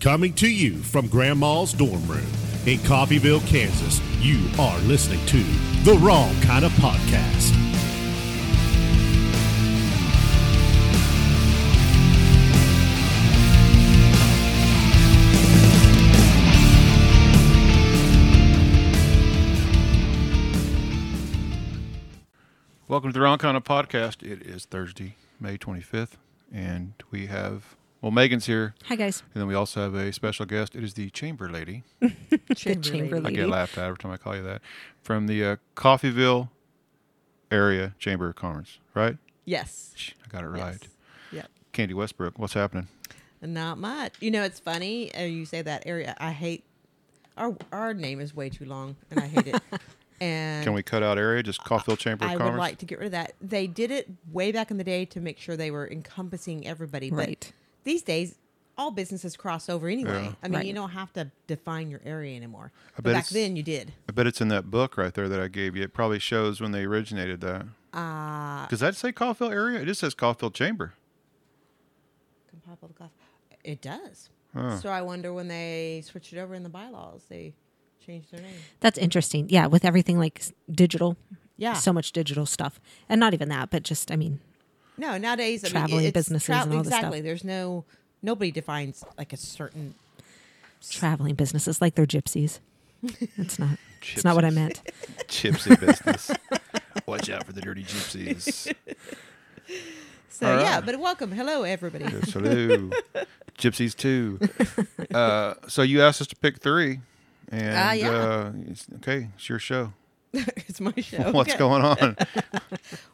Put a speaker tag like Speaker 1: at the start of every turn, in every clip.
Speaker 1: Coming to you from Grandma's dorm room in Coffeyville, Kansas, you are listening to the Wrong Kind of Podcast.
Speaker 2: Welcome to the Wrong Kind of Podcast. It is Thursday, May 25th, and we have, well, Megan's here,
Speaker 3: Hi guys.
Speaker 2: and then we also have a special guest. It is the Chamber Lady.
Speaker 3: the chamber
Speaker 2: I
Speaker 3: lady.
Speaker 2: get laughed at every time I call you that. From the uh, Coffeyville Area Chamber of Commerce, right?
Speaker 4: Yes.
Speaker 2: I got it right.
Speaker 4: Yes. Yep.
Speaker 2: Candy Westbrook, what's happening?
Speaker 4: Not much. You know, it's funny. Uh, you say that area. I hate our our name is way too long, and I hate it. And
Speaker 2: Can we cut out area? Just Coffeyville Chamber of
Speaker 4: I
Speaker 2: Commerce?
Speaker 4: would like to get rid of that. They did it way back in the day to make sure they were encompassing everybody. But
Speaker 3: Right.
Speaker 4: These days, all businesses cross over anyway.
Speaker 2: Yeah.
Speaker 4: I mean,
Speaker 3: Right.
Speaker 4: you don't have to define your area anymore.
Speaker 2: I
Speaker 4: But
Speaker 2: bet
Speaker 4: back
Speaker 2: it's-
Speaker 4: then, you did.
Speaker 2: I bet it's in that book right there that I gave you. It probably shows when they originated that.
Speaker 4: Uh,
Speaker 2: Does that say Coffeyville area? It just says Coffeyville Chamber.
Speaker 4: it does.
Speaker 2: Huh.
Speaker 4: So I wonder when they switched it over in the bylaws, they changed their name.
Speaker 3: That's interesting. Yeah, with everything like digital.
Speaker 4: Yeah.
Speaker 3: So much digital stuff. And not even that, but just I mean,
Speaker 4: No, nowadays I
Speaker 3: Traveling
Speaker 4: mean, it's
Speaker 3: businesses
Speaker 4: tra-
Speaker 3: and all this stuff.
Speaker 4: exactly. There's no nobody defines like a certain.
Speaker 3: traveling businesses like they're gypsies. It's not. It's not what I meant.
Speaker 2: Gypsy business. Watch out for the dirty gypsies.
Speaker 4: So
Speaker 2: All
Speaker 4: yeah, but welcome, hello everybody.
Speaker 2: Yes, hello. Gypsies too. Uh, so you asked us to pick three, and
Speaker 4: Ah, yeah.
Speaker 2: uh, it's, okay, it's your show.
Speaker 4: it's my show.
Speaker 2: What's
Speaker 4: Okay.
Speaker 2: going on?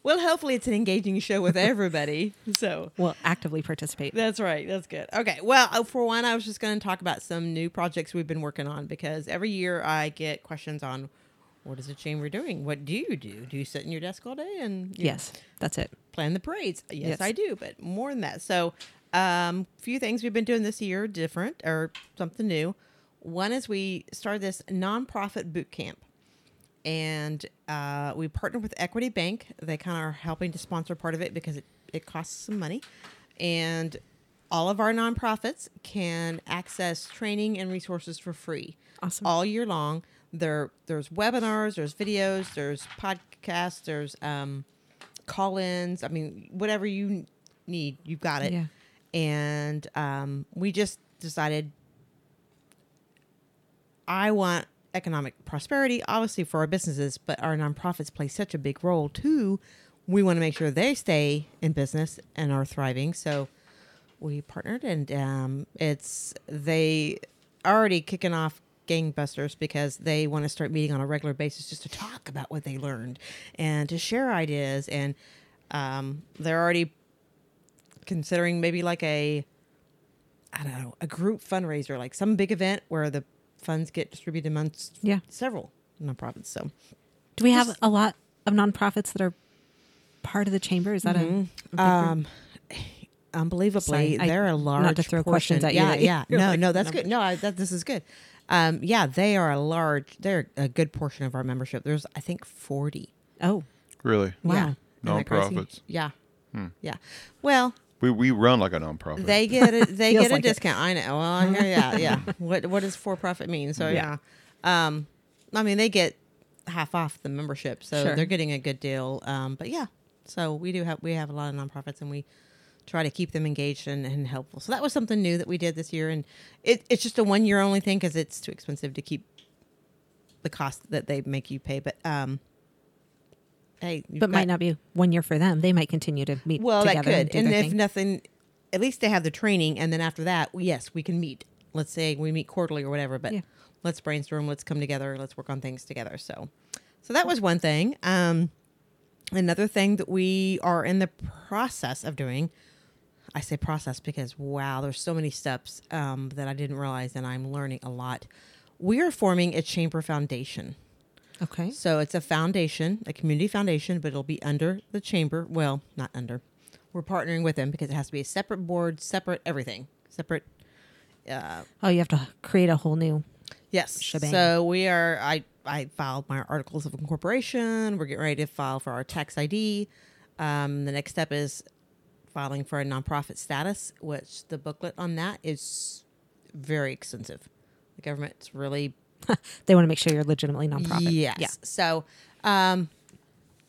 Speaker 4: Well, hopefully it's an engaging show with everybody. so
Speaker 3: we'll actively participate.
Speaker 4: that's right. That's good. Okay. Well, uh, for one, I was just going to talk about some new projects we've been working on because every year I get questions on. What is the chamber doing? What do you do? Do you sit in your desk all day and you know,
Speaker 3: Yes, that's it.
Speaker 4: plan the parades. Yes,
Speaker 3: Yes.
Speaker 4: I do, but more than that. So, um, few things we've been doing this year different or something new. One is we started this nonprofit boot camp, and uh, we partnered with Equity Bank. They kind of are helping to sponsor part of it because it, it costs some money, and all of our nonprofits can access training and resources for free
Speaker 3: Awesome.
Speaker 4: all year long. There, there's webinars, there's videos, there's podcasts, there's um, call-ins. I mean, whatever you need, you've got it.
Speaker 3: Yeah.
Speaker 4: And um, we just decided I want economic prosperity, obviously for our businesses, but our nonprofits play such a big role too. We want to make sure they stay in business and are thriving. So we partnered, and um, it's they already kicking off gangbusters because they want to start meeting on a regular basis just to talk about what they learned and to share ideas. And um, they're already considering maybe like a I don't know a group fundraiser, like some big event where the funds get distributed amongst
Speaker 3: Yeah.
Speaker 4: several nonprofits. So
Speaker 3: Do we have a lot of nonprofits that are part of the chamber? Is that a, a
Speaker 4: um, unbelievably,
Speaker 3: Sorry,
Speaker 4: they're a
Speaker 3: not
Speaker 4: large
Speaker 3: to throw
Speaker 4: portion.
Speaker 3: questions at you
Speaker 4: Yeah, yeah. No,
Speaker 3: like,
Speaker 4: no, that's
Speaker 3: numbers.
Speaker 4: good. No, I, that this is good. Um, yeah, they are a large. They're a good portion of our membership. There's, I think, forty.
Speaker 3: oh,
Speaker 2: really?
Speaker 3: Wow.
Speaker 4: Yeah. Isn't?
Speaker 2: Nonprofits.
Speaker 4: Yeah,
Speaker 2: Hmm.
Speaker 4: yeah. Well,
Speaker 2: We we run like a nonprofit.
Speaker 4: they get a, they get a
Speaker 3: like it.
Speaker 4: discount. I know. Well, I hear yeah, yeah. What what does for profit mean? So yeah.
Speaker 3: Yeah.
Speaker 4: Um, I mean they get half off the membership, so
Speaker 3: Sure.
Speaker 4: they're getting a good deal. Um, but yeah, so we do have we have a lot of nonprofits, and we try to keep them engaged and, and helpful. So that was something new that we did this year, and it, it's just a one year only thing because it's too expensive to keep the cost that they make you pay. But um, hey,
Speaker 3: but
Speaker 4: got-
Speaker 3: might not be one year for them. They might continue to meet
Speaker 4: well, that
Speaker 3: and
Speaker 4: could.
Speaker 3: do
Speaker 4: And
Speaker 3: their
Speaker 4: if
Speaker 3: thing.
Speaker 4: nothing, at least they have the training, and then after that, yes, we can meet. Let's say we meet quarterly or whatever, but
Speaker 3: Yeah.
Speaker 4: let's brainstorm. Let's come together. Let's work on things together. So, so that was one thing. Um, another thing that we are in the process of doing. I say process because wow, there's so many steps um, that I didn't realize, and I'm learning a lot. We are forming a chamber foundation.
Speaker 3: Okay.
Speaker 4: So it's a foundation, a community foundation, but it'll be under the chamber. Well, not under. We're partnering with them because it has to be a separate board, separate everything, separate. Uh,
Speaker 3: Oh, you have to create a whole new.
Speaker 4: yes.
Speaker 3: Shebang.
Speaker 4: So we are. I I filed my articles of incorporation. We're getting ready to file for our tax ID. Um, the next step is filing for a nonprofit status, which the booklet on that is very extensive. The government's really
Speaker 3: They want to make sure you're legitimately nonprofit.
Speaker 4: Yes.
Speaker 3: Yeah.
Speaker 4: So, um,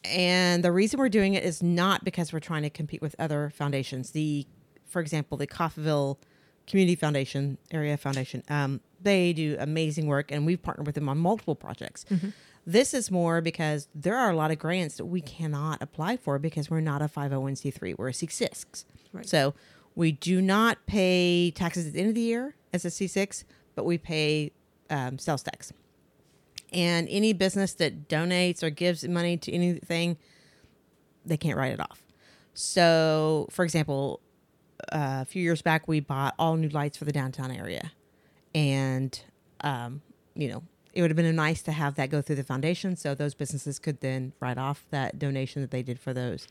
Speaker 4: and the reason we're doing it is not because we're trying to compete with other foundations. The, for example, the Coffeyville Community Foundation, Area Foundation, um, they do amazing work, and we've partnered with them on multiple projects. This is more because there are a lot of grants that we cannot apply for because we're not a 501c3. We're a C6.
Speaker 3: Right.
Speaker 4: So we do not pay taxes at the end of the year as a C6, but we pay um, sales tax. And any business that donates or gives money to anything they can't write it off. So for example uh, a few years back we bought all new lights for the downtown area. And um, you know it would have been nice to have that go through the foundation so those businesses could then write off that donation that they did for those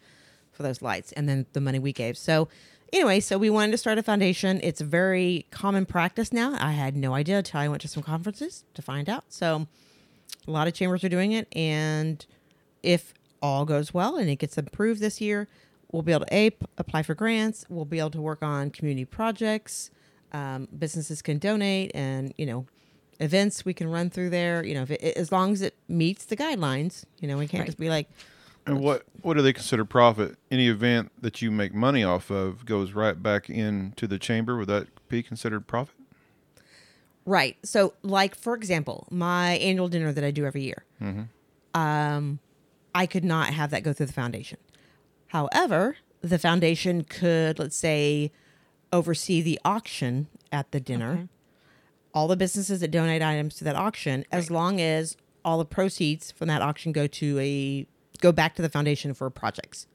Speaker 4: for those lights and then the money we gave. So anyway so we wanted to start a foundation it's very common practice now i had no idea until i went to some conferences to find out so a lot of chambers are doing it, and if all goes well and it gets approved this year, we'll be able to a apply for grants. We'll be able to work on community projects. Um, businesses can donate, and you know, events we can run through there. You know, if it, as long as it meets the guidelines. You know, we can't
Speaker 3: Right.
Speaker 4: just be like,
Speaker 2: And what what do they consider profit? Any event that you make money off of goes right back into the chamber. Would that be considered profit?
Speaker 4: Right. So, like for example, my annual dinner that I do every year, um, I could not have that go through the foundation. However, the foundation could, let's say, oversee the auction at the dinner. All the businesses that donate items to that auction, as long as all the proceeds from that auction go to a go back to the foundation for projects.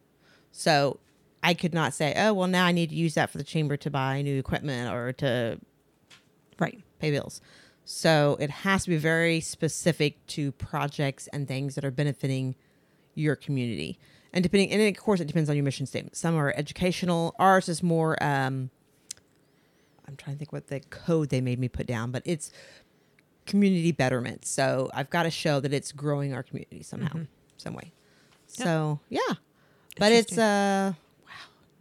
Speaker 4: So, I could not say, oh well, now I need to use that for the chamber to buy new equipment or to
Speaker 3: Right.
Speaker 4: pay bills. So it has to be very specific to projects and things that are benefiting your community. And depending, and of course, it depends on your mission statement. Some are educational. Ours is more. Um, I'm trying to think what the code they made me put down, but it's community betterment. So I've got to show that it's growing our community somehow, some way.
Speaker 3: Yep.
Speaker 4: So yeah, but it's uh,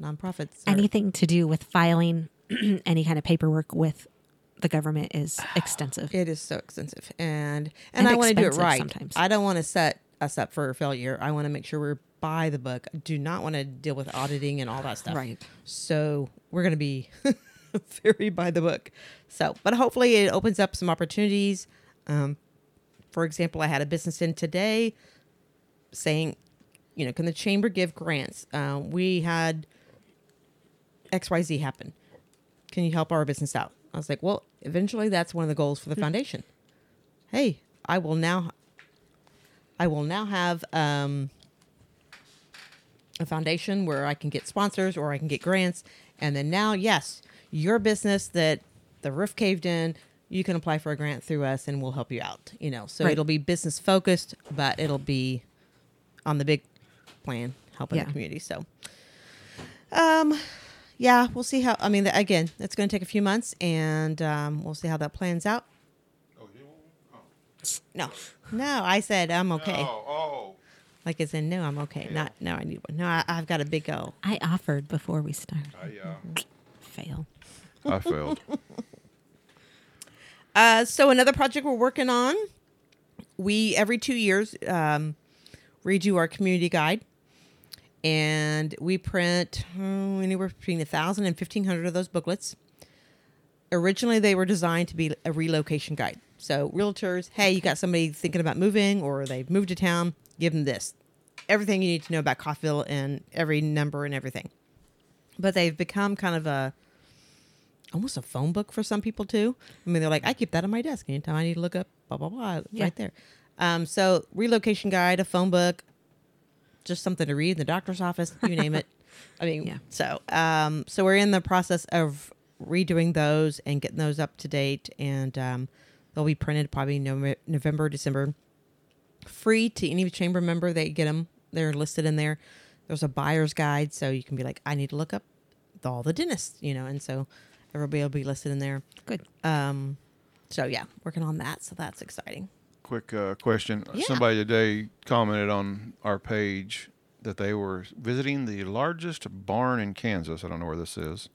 Speaker 4: wow, nonprofits. are-
Speaker 3: Anything to do with filing any kind of paperwork with the government is extensive.
Speaker 4: It is so extensive, and and,
Speaker 3: And
Speaker 4: I want to do it right.
Speaker 3: sometimes.
Speaker 4: I don't want to set us up for failure. I want to make sure we're by the book. I do not want to deal with auditing and all that stuff.
Speaker 3: Right.
Speaker 4: So we're going to be very by the book. So, but hopefully it opens up some opportunities. Um, for example, I had a business in today saying, you know, can the chamber give grants? Um, we had XYZ happen. Can you help our business out? I was like, well, eventually that's one of the goals for the foundation. Hey, I will now I will now have um, a foundation where I can get sponsors or I can get grants. And then now, yes, your business that the roof caved in, you can apply for a grant through us and we'll help you out. You know, so
Speaker 3: Right.
Speaker 4: it'll be business focused, but it'll be on the big plan helping
Speaker 3: Yeah.
Speaker 4: the community. So, um, yeah, we'll see how. I mean, again, it's going to take a few months, and um, we'll see how that plans out. No, no, I said I'm okay.
Speaker 2: oh.
Speaker 4: Like I said, no, I'm okay. Not no, I need one. No, I, I've got a big goal.
Speaker 3: I offered before we started.
Speaker 2: I, uh,
Speaker 3: Fail.
Speaker 2: I failed.
Speaker 4: Uh, so another project we're working on. We every two years um, redo our community guide, and we print oh, anywhere between a thousand and fifteen hundred of those booklets. Originally, they were designed to be a relocation guide. So realtors, hey, you got somebody thinking about moving, or they've moved to town, give them this, everything you need to know about Coffeyville and every number and everything. But they've become kind of a almost a phone book for some people too. I mean, they're like, I keep that on my desk anytime I need to look up blah blah blah
Speaker 3: Yeah.
Speaker 4: right there. Um, so relocation guide, a phone book, just something to read in the doctor's office, you name it. I mean,
Speaker 3: Yeah.
Speaker 4: so um, so we're in the process of redoing those and getting those up to date, and um, they'll be printed probably Nove- November, December. Free to any chamber member, they get them. They're listed in there. There's a buyer's guide, so you can be like, I need to look up all the dentists, you know, and so everybody will be listed in there.
Speaker 3: Good.
Speaker 4: Um, so yeah, working on that. So that's exciting.
Speaker 2: Quick uh, question.
Speaker 4: Yeah.
Speaker 2: Somebody today commented on our page that they were visiting the largest barn in Kansas. I don't know where this is.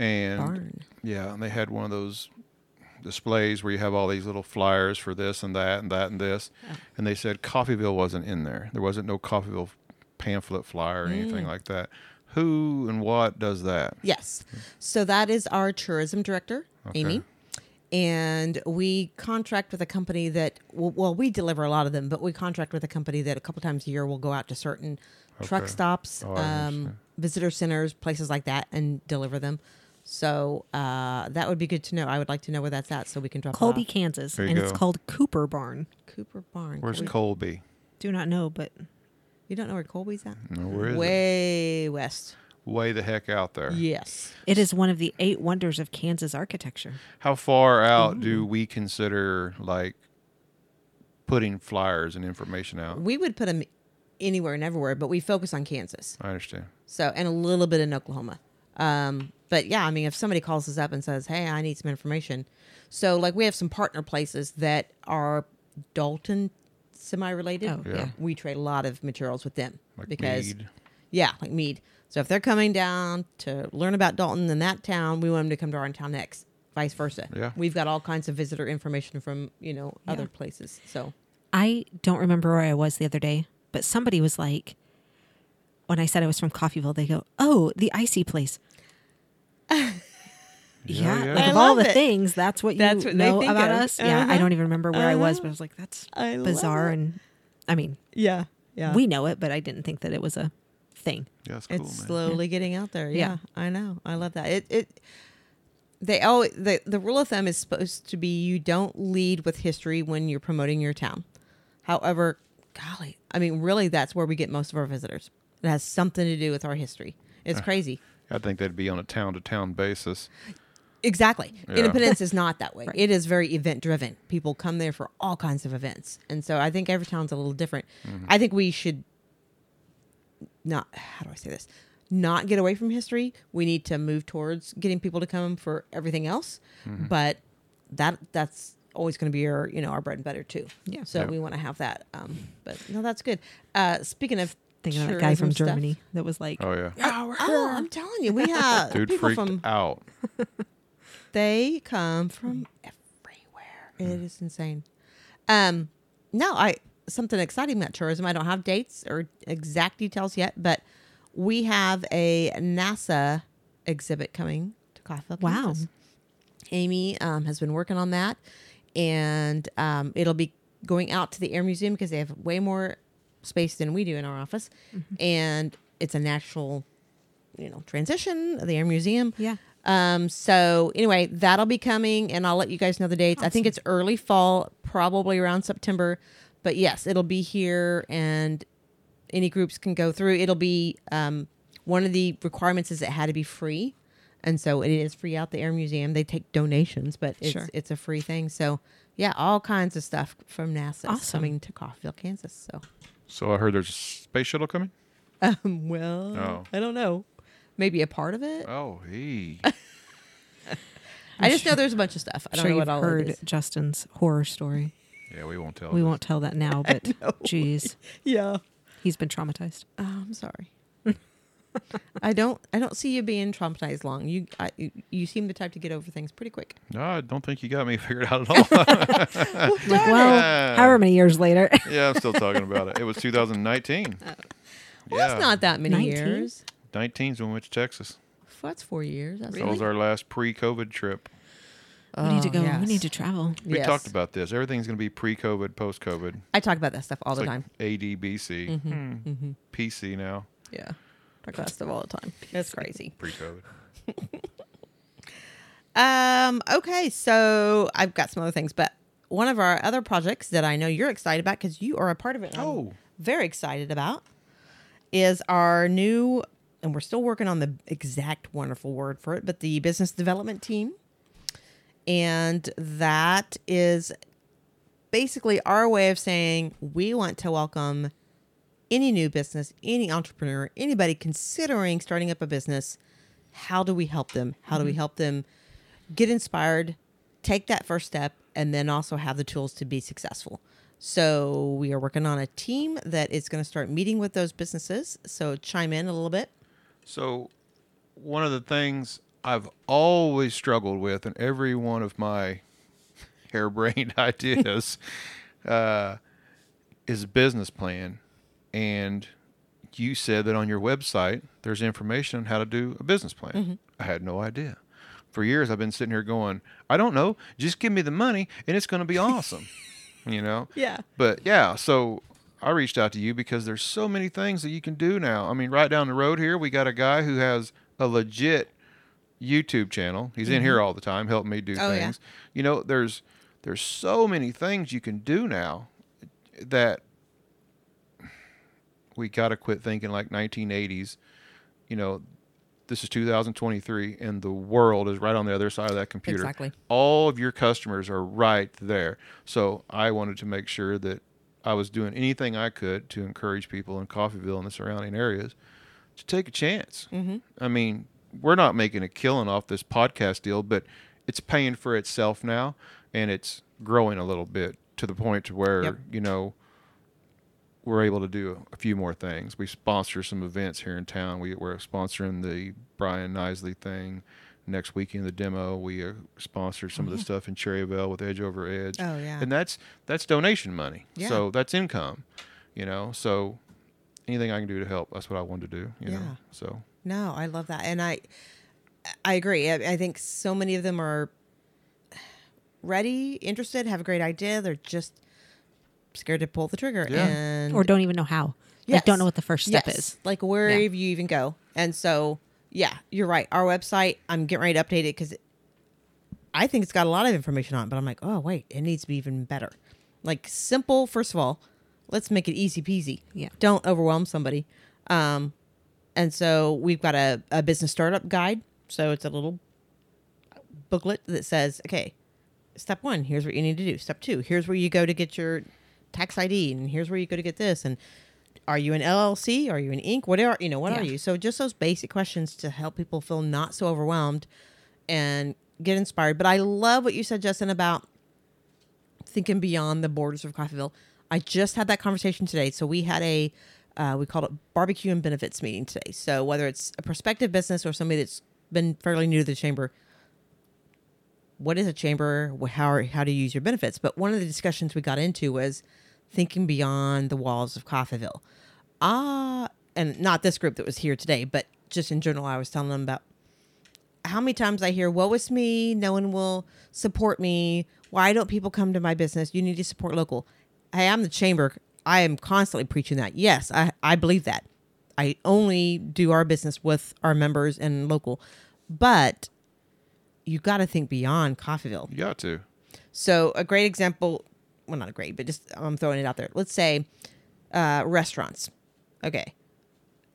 Speaker 2: and
Speaker 4: Barn.
Speaker 2: yeah, and they had one of those displays where you have all these little flyers for this and that and that and this,
Speaker 4: Oh.
Speaker 2: and they said Coffeyville wasn't in there. There wasn't no Coffeyville pamphlet flyer or anything
Speaker 4: Mm.
Speaker 2: like that. Who and what does that?
Speaker 4: Yes. So that is our tourism director,
Speaker 2: Okay.
Speaker 4: Amy. And we contract with a company that, well, well, we deliver a lot of them, but we contract with a company that a couple times a year will go out to certain truck stops,
Speaker 2: Oh,
Speaker 4: um, visitor centers, places like that, and deliver them. So uh, that would be good to know. I would like to know where that's at so we can drop
Speaker 3: Colby,
Speaker 4: off.
Speaker 3: Kansas,
Speaker 2: There you
Speaker 3: and it's called Cooper Barn.
Speaker 4: Cooper Barn.
Speaker 2: Where's
Speaker 4: We-
Speaker 2: Colby?
Speaker 3: Do not know, but
Speaker 4: You don't know where Colby's at?
Speaker 2: No, where is it?
Speaker 4: Way west.
Speaker 2: Way the heck out there.
Speaker 4: Yes.
Speaker 3: it is one of the eight wonders of Kansas architecture.
Speaker 2: How far out do we consider like putting flyers and information out?
Speaker 4: We would put them anywhere and everywhere, but we focus on Kansas.
Speaker 2: I understand.
Speaker 4: So, and a little bit in Oklahoma. Um, but yeah, I mean, if somebody calls us up and says, "Hey, I need some information," so like we have some partner places that are Dalton semi-related.
Speaker 3: Oh,
Speaker 2: Yeah.
Speaker 3: yeah.
Speaker 4: We trade a lot of materials with them
Speaker 2: Like
Speaker 4: because
Speaker 2: Meade.
Speaker 4: yeah, like Meade. So if they're coming down to learn about Dalton in that town, we want them to come to our town next. Vice versa.
Speaker 2: Yeah.
Speaker 4: We've got all kinds of visitor information from you know
Speaker 3: Yeah.
Speaker 4: other places. So
Speaker 3: I don't remember where I was the other day, but somebody was like, when I said I was from Coffeyville, they go, "Oh, the icy place." yeah,
Speaker 2: yeah.
Speaker 3: like
Speaker 4: I
Speaker 3: of all the
Speaker 4: it.
Speaker 3: things, that's what you
Speaker 4: That's what they
Speaker 3: know
Speaker 4: think
Speaker 3: about
Speaker 4: of.
Speaker 3: us. Yeah, I
Speaker 4: Uh-huh.
Speaker 3: don't even remember where I was,
Speaker 4: Uh-huh.
Speaker 3: but I was like, "That's
Speaker 4: I
Speaker 3: bizarre." And I mean,
Speaker 4: yeah, yeah.
Speaker 3: we know it, but I didn't think that it was a thing.
Speaker 2: Yeah, that's cool,
Speaker 4: it's
Speaker 2: man.
Speaker 4: slowly getting out there. Yeah,
Speaker 3: Yeah.
Speaker 4: I know. I love that. It it they always the the rule of thumb is supposed to be you don't lead with history when you're promoting your town. However, golly, I mean, really, that's where we get most of our visitors. It has something to do with our history. It's crazy.
Speaker 2: I think that'd be on a town to town basis.
Speaker 4: Exactly.
Speaker 2: Yeah.
Speaker 4: Independence is not that way.
Speaker 3: Right.
Speaker 4: It is very event driven. People come there for all kinds of events. And so I think every town's a little different. Mm-hmm. I think we should not, how do I say this? Not get away from history. We need to move towards getting people to come for everything else. But that that's always going to be our, you know, our bread and butter too.
Speaker 3: Yeah.
Speaker 4: So
Speaker 2: Yeah.
Speaker 4: we want to have that. Um, but no, that's good. Uh, speaking of
Speaker 3: Thinking of that guy from
Speaker 4: tourism stuff-
Speaker 3: Germany that was like,
Speaker 2: Oh yeah,
Speaker 4: Oh, I'm telling you, we have
Speaker 2: dude
Speaker 4: people from
Speaker 2: out.
Speaker 4: they come from everywhere. It is insane. Um, no, I something exciting about tourism. I don't have dates or exact details yet, but we have a NASA exhibit coming to Coffee.
Speaker 3: Wow.
Speaker 4: Amy um, has been working on that, and um, it'll be going out to the Air Museum because they have way more space than we do in our office, and it's a natural, you know, transition of the Air Museum.
Speaker 3: yeah,
Speaker 4: Um, so anyway, that'll be coming, and I'll let you guys know the dates. I think it's early fall, probably around September. But yes, it'll be here, and any groups can go through. It'll be um, one of the requirements is it had to be free, and so it is free out the Air Museum. They take donations, but it's
Speaker 3: Sure.
Speaker 4: it's a free thing. So yeah, all kinds of stuff from NASA is
Speaker 3: Awesome.
Speaker 4: coming to Coffeyville, Kansas. So
Speaker 2: So I heard there's a space shuttle coming.
Speaker 4: um, well,
Speaker 2: Oh.
Speaker 4: I don't know, maybe a part of it.
Speaker 2: Oh, hey.
Speaker 4: I just know there's a bunch of stuff. I don't
Speaker 3: sure
Speaker 4: know
Speaker 3: you've
Speaker 4: what all
Speaker 3: heard
Speaker 4: it is.
Speaker 3: Justin's horror story.
Speaker 2: Yeah, we won't tell.
Speaker 3: We
Speaker 2: this.
Speaker 3: won't tell that now, but geez,
Speaker 4: Yeah.
Speaker 3: he's been traumatized.
Speaker 4: Oh, I'm sorry. I don't. I don't see you being traumatized long. You. I, you, you seem the type to get over things pretty quick.
Speaker 2: No, I don't think you got me figured out at all.
Speaker 3: Like, well,
Speaker 2: Yeah.
Speaker 3: however many years later.
Speaker 2: yeah, I'm still talking about it. It was 2019.
Speaker 4: Well,
Speaker 2: yeah,
Speaker 4: that's not that many
Speaker 3: 19?
Speaker 4: years.
Speaker 2: 19's when we went to Texas.
Speaker 4: That's four years. That's
Speaker 2: That was our last pre-COVID trip.
Speaker 3: We need to
Speaker 4: Oh,
Speaker 3: go. We need to travel.
Speaker 2: We
Speaker 4: Yes.
Speaker 2: talked about this. Everything's going to be pre-COVID, post-COVID.
Speaker 4: I talk about that stuff all
Speaker 2: It's
Speaker 4: the
Speaker 2: like
Speaker 4: time.
Speaker 2: ADBC,
Speaker 4: Mm-hmm.
Speaker 2: Hmm. PC now,
Speaker 4: Yeah. Talk about stuff all the time. That's crazy.
Speaker 2: pre-COVID.
Speaker 4: Um. Okay. So I've got some other things, but one of our other projects that I know you're excited about because you are a part of it. and I'm
Speaker 2: Oh.
Speaker 4: very excited about is our new, and we're still working on the exact wonderful word for it, but the business development team, and that is basically our way of saying we want to welcome any new business, any entrepreneur, anybody considering starting up a business. How do we help them? How do we mm-hmm. help them get inspired, take that first step, and then also have the tools to be successful? So we are working on a team that is going to start meeting with those businesses. So chime in a little bit.
Speaker 2: So, one of the things I've always struggled with in every one of my harebrained ideas uh, is business plan. And you said that on your website there's information on how to do a business plan.
Speaker 4: Mm-hmm.
Speaker 2: I had no idea. For years I've been sitting here going, I don't know, just give me the money and it's going to be awesome. you know?
Speaker 4: Yeah.
Speaker 2: But yeah, so I reached out to you because there's so many things that you can do now. I mean, right down the road here, we got a guy who has a legit YouTube channel. He's in here all the time helping me do
Speaker 4: Mm-hmm. Oh, yeah.
Speaker 2: things. You know, there's there's so many things you can do now that we got to quit thinking like 1980s. You know, this is 2023 and the world is right on the other side of that computer.
Speaker 4: Exactly.
Speaker 2: All of your customers are right there. So I wanted to make sure that I was doing anything I could to encourage people in Coffeyville and the surrounding areas to take a chance. Mm-hmm. I mean, we're not making a killing off this podcast deal, but it's paying for itself now and it's growing a little bit to the point to where,
Speaker 4: Yep.
Speaker 2: you know, we're able to do a few more things. We sponsor some events here in town. We, we're sponsoring the Brian Nisley thing next weekend. The demo. We uh, sponsored some of the stuff in Cherryvale with Edge Over Edge.
Speaker 4: Oh, yeah.
Speaker 2: and that's that's donation money.
Speaker 4: Yeah.
Speaker 2: So that's income. You know, so anything I can do to help, that's what I want to do. You
Speaker 4: Yeah.
Speaker 2: know, so
Speaker 4: No, I love that, and I, I agree. I, I think so many of them are ready, interested, have a great idea. They're just scared to pull the trigger,
Speaker 2: Yeah.
Speaker 4: and
Speaker 3: or don't even know how.
Speaker 4: Yes.
Speaker 3: Like don't know what the first step
Speaker 4: Yes.
Speaker 3: is.
Speaker 4: Like where
Speaker 3: Yeah.
Speaker 4: you even go, and so yeah, you're right. Our website, I'm getting ready to update it because I think it's got a lot of information on it, but I'm like, oh wait, it needs to be even better. Like simple, first of all, let's make it easy peasy.
Speaker 3: Yeah.
Speaker 4: Don't overwhelm somebody. Um, and so we've got a, a business startup guide. So it's a little booklet that says, okay, step one, here's what you need to do. Step two, here's where you go to get your tax ID, and here's where you go to get this. And are you an LLC? Are you an Inc? What are you know? What are you? So just those basic questions to help people feel not so overwhelmed and get inspired. But I love what you said, Justin, about thinking beyond the borders of Coffeyville. I just had that conversation today. So we had a uh, we called it barbecue and benefits meeting today. So whether it's a prospective business or somebody that's been fairly new to the chamber, what is a chamber? How are, how to use your benefits? But one of the discussions we got into was thinking beyond the walls of Coffeyville. Ah, and not this group that was here today, but just in general, I was telling them about how many times I hear, "Woe is me! No one will support me. Why don't people come to my business? You need to support local." Hey, I'm the chamber. I am constantly preaching that. Yes, I I believe that. I only do our business with our members and local, but you got to think beyond Coffeyville.
Speaker 2: you got to.
Speaker 4: So a great example, well, not a great, but just I'm throwing it out there. Let's say uh, restaurants. Okay,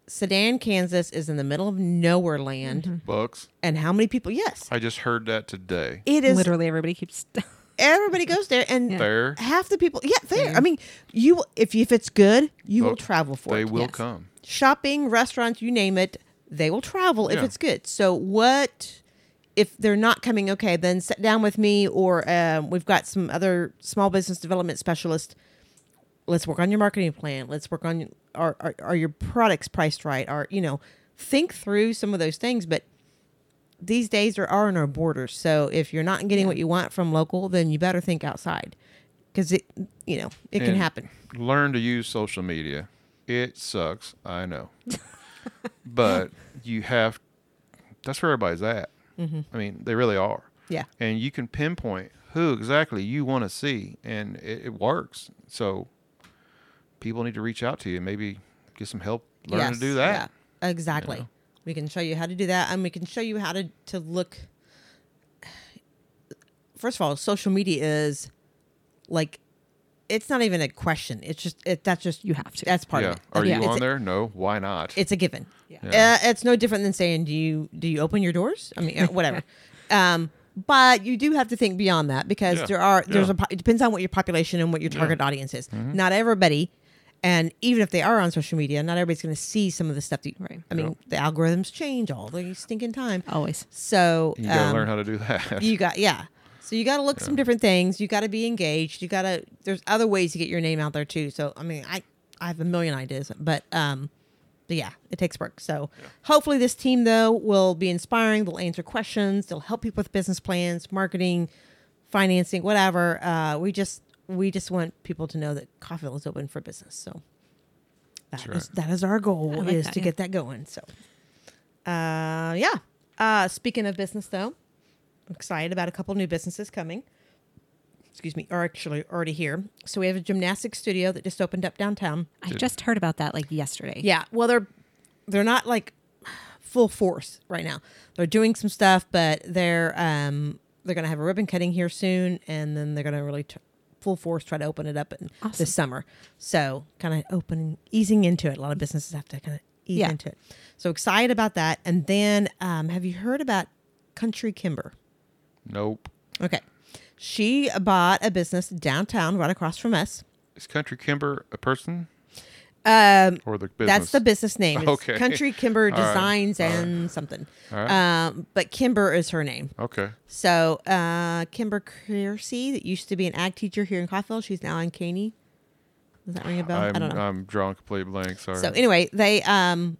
Speaker 4: Sedan, Kansas is in the middle of nowhere land,
Speaker 2: Bucks.
Speaker 4: and how many people? Yes,
Speaker 2: I just heard that today.
Speaker 4: it is.
Speaker 3: Literally everybody keeps
Speaker 4: Everybody goes there, and
Speaker 2: There.
Speaker 4: half the people. Yeah, there. I mean, you if if it's good, you will
Speaker 2: Look,
Speaker 4: travel for
Speaker 2: They
Speaker 4: it.
Speaker 2: will
Speaker 3: Yes.
Speaker 2: come.
Speaker 4: shopping, restaurants, you name it, they will travel if
Speaker 2: Yeah.
Speaker 4: it's good. So what if they're not coming? Okay, then sit down with me, or um, we've got some other small business development specialist. Let's work on your marketing plan. Let's work on are are, are your products priced right? Are you know think through some of those things, but. These days there are no borders, so if you're not getting what you want from local, then you better think outside, because it, you know, it can happen.
Speaker 2: Learn to use social media. It sucks, I know, but you have. That's where everybody's at. I mean, they really are.
Speaker 4: Mm-hmm. Yeah.
Speaker 2: and you can pinpoint who exactly you want to see, and it, it works. So people need to reach out to you, and maybe get some help learning to do that.
Speaker 4: Yeah, exactly.
Speaker 2: know?
Speaker 4: We can show you how to do that, and we can show you how to to look. First of all, social media is like it's not even a question. It's just it, that's just
Speaker 3: You have to.
Speaker 4: That's part
Speaker 2: yeah.
Speaker 4: of it.
Speaker 2: Are
Speaker 4: Yeah.
Speaker 2: you
Speaker 4: It's
Speaker 2: on
Speaker 4: a-
Speaker 2: there? No. Why not?
Speaker 4: It's a given.
Speaker 3: Yeah.
Speaker 2: Yeah.
Speaker 4: Uh, it's no different than saying, "Do you do you open your doors?" I mean, uh, whatever. um, but you do have to think beyond that because
Speaker 2: Yeah.
Speaker 4: there are there's
Speaker 2: Yeah.
Speaker 4: a po- it depends on what your population and what your target audience is.
Speaker 2: Mm-hmm.
Speaker 4: Not everybody, and even if they are on social media, not everybody's going to see some of the stuff. That,
Speaker 3: Right.
Speaker 4: I mean, the algorithms change all the stinking time.
Speaker 3: always.
Speaker 4: So
Speaker 2: you got to
Speaker 4: um,
Speaker 2: learn how to do that.
Speaker 4: you got yeah. So you got to look some different things. You got to be engaged. You got to. There's other ways to get your name out there too. So I mean, I I have a million ideas, but um, yeah, it takes work. So hopefully this team though will be inspiring. They'll answer questions. They'll help people with business plans, marketing, financing, whatever. Uh, we just we just want people to know that Coffeyville is open for business. So that
Speaker 2: That's
Speaker 4: is- that is our goal
Speaker 3: like
Speaker 4: is
Speaker 3: that,
Speaker 4: to
Speaker 3: yeah.
Speaker 4: get that going. So uh, yeah. Uh, speaking of business though, I'm excited about a couple new businesses coming. Excuse me, are actually already here. So we have a gymnastics studio that just opened up downtown.
Speaker 3: I just heard about that like yesterday.
Speaker 4: Yeah, well, they're they're not like full force right now. They're doing some stuff, but they're um they're gonna have a ribbon cutting here soon, and then they're gonna really t- full force try to open it up in
Speaker 3: Awesome.
Speaker 4: this summer. So kind of opening, easing into it. A lot of businesses have to kind of ease
Speaker 3: Yeah.
Speaker 4: into it. So excited about that. And then, um, have you heard about Country Kimber?
Speaker 2: Nope.
Speaker 4: Okay, she bought a business downtown, right across from us.
Speaker 2: Is Country Kimber a person
Speaker 4: Um,
Speaker 2: or the business?
Speaker 4: That's the business name. It's
Speaker 2: Okay.
Speaker 4: Country Kimber
Speaker 2: All right.
Speaker 4: Designs
Speaker 2: right.
Speaker 4: and something.
Speaker 2: All right.
Speaker 4: Um, but Kimber is her name.
Speaker 2: Okay.
Speaker 4: So uh, Kimber Kearsey, that used to be an ag teacher here in Coffeyville, she's now in Caney. Does that ring a bell?
Speaker 2: I'm,
Speaker 4: I don't know.
Speaker 2: I'm drawing complete blank. Sorry.
Speaker 4: So anyway, they um,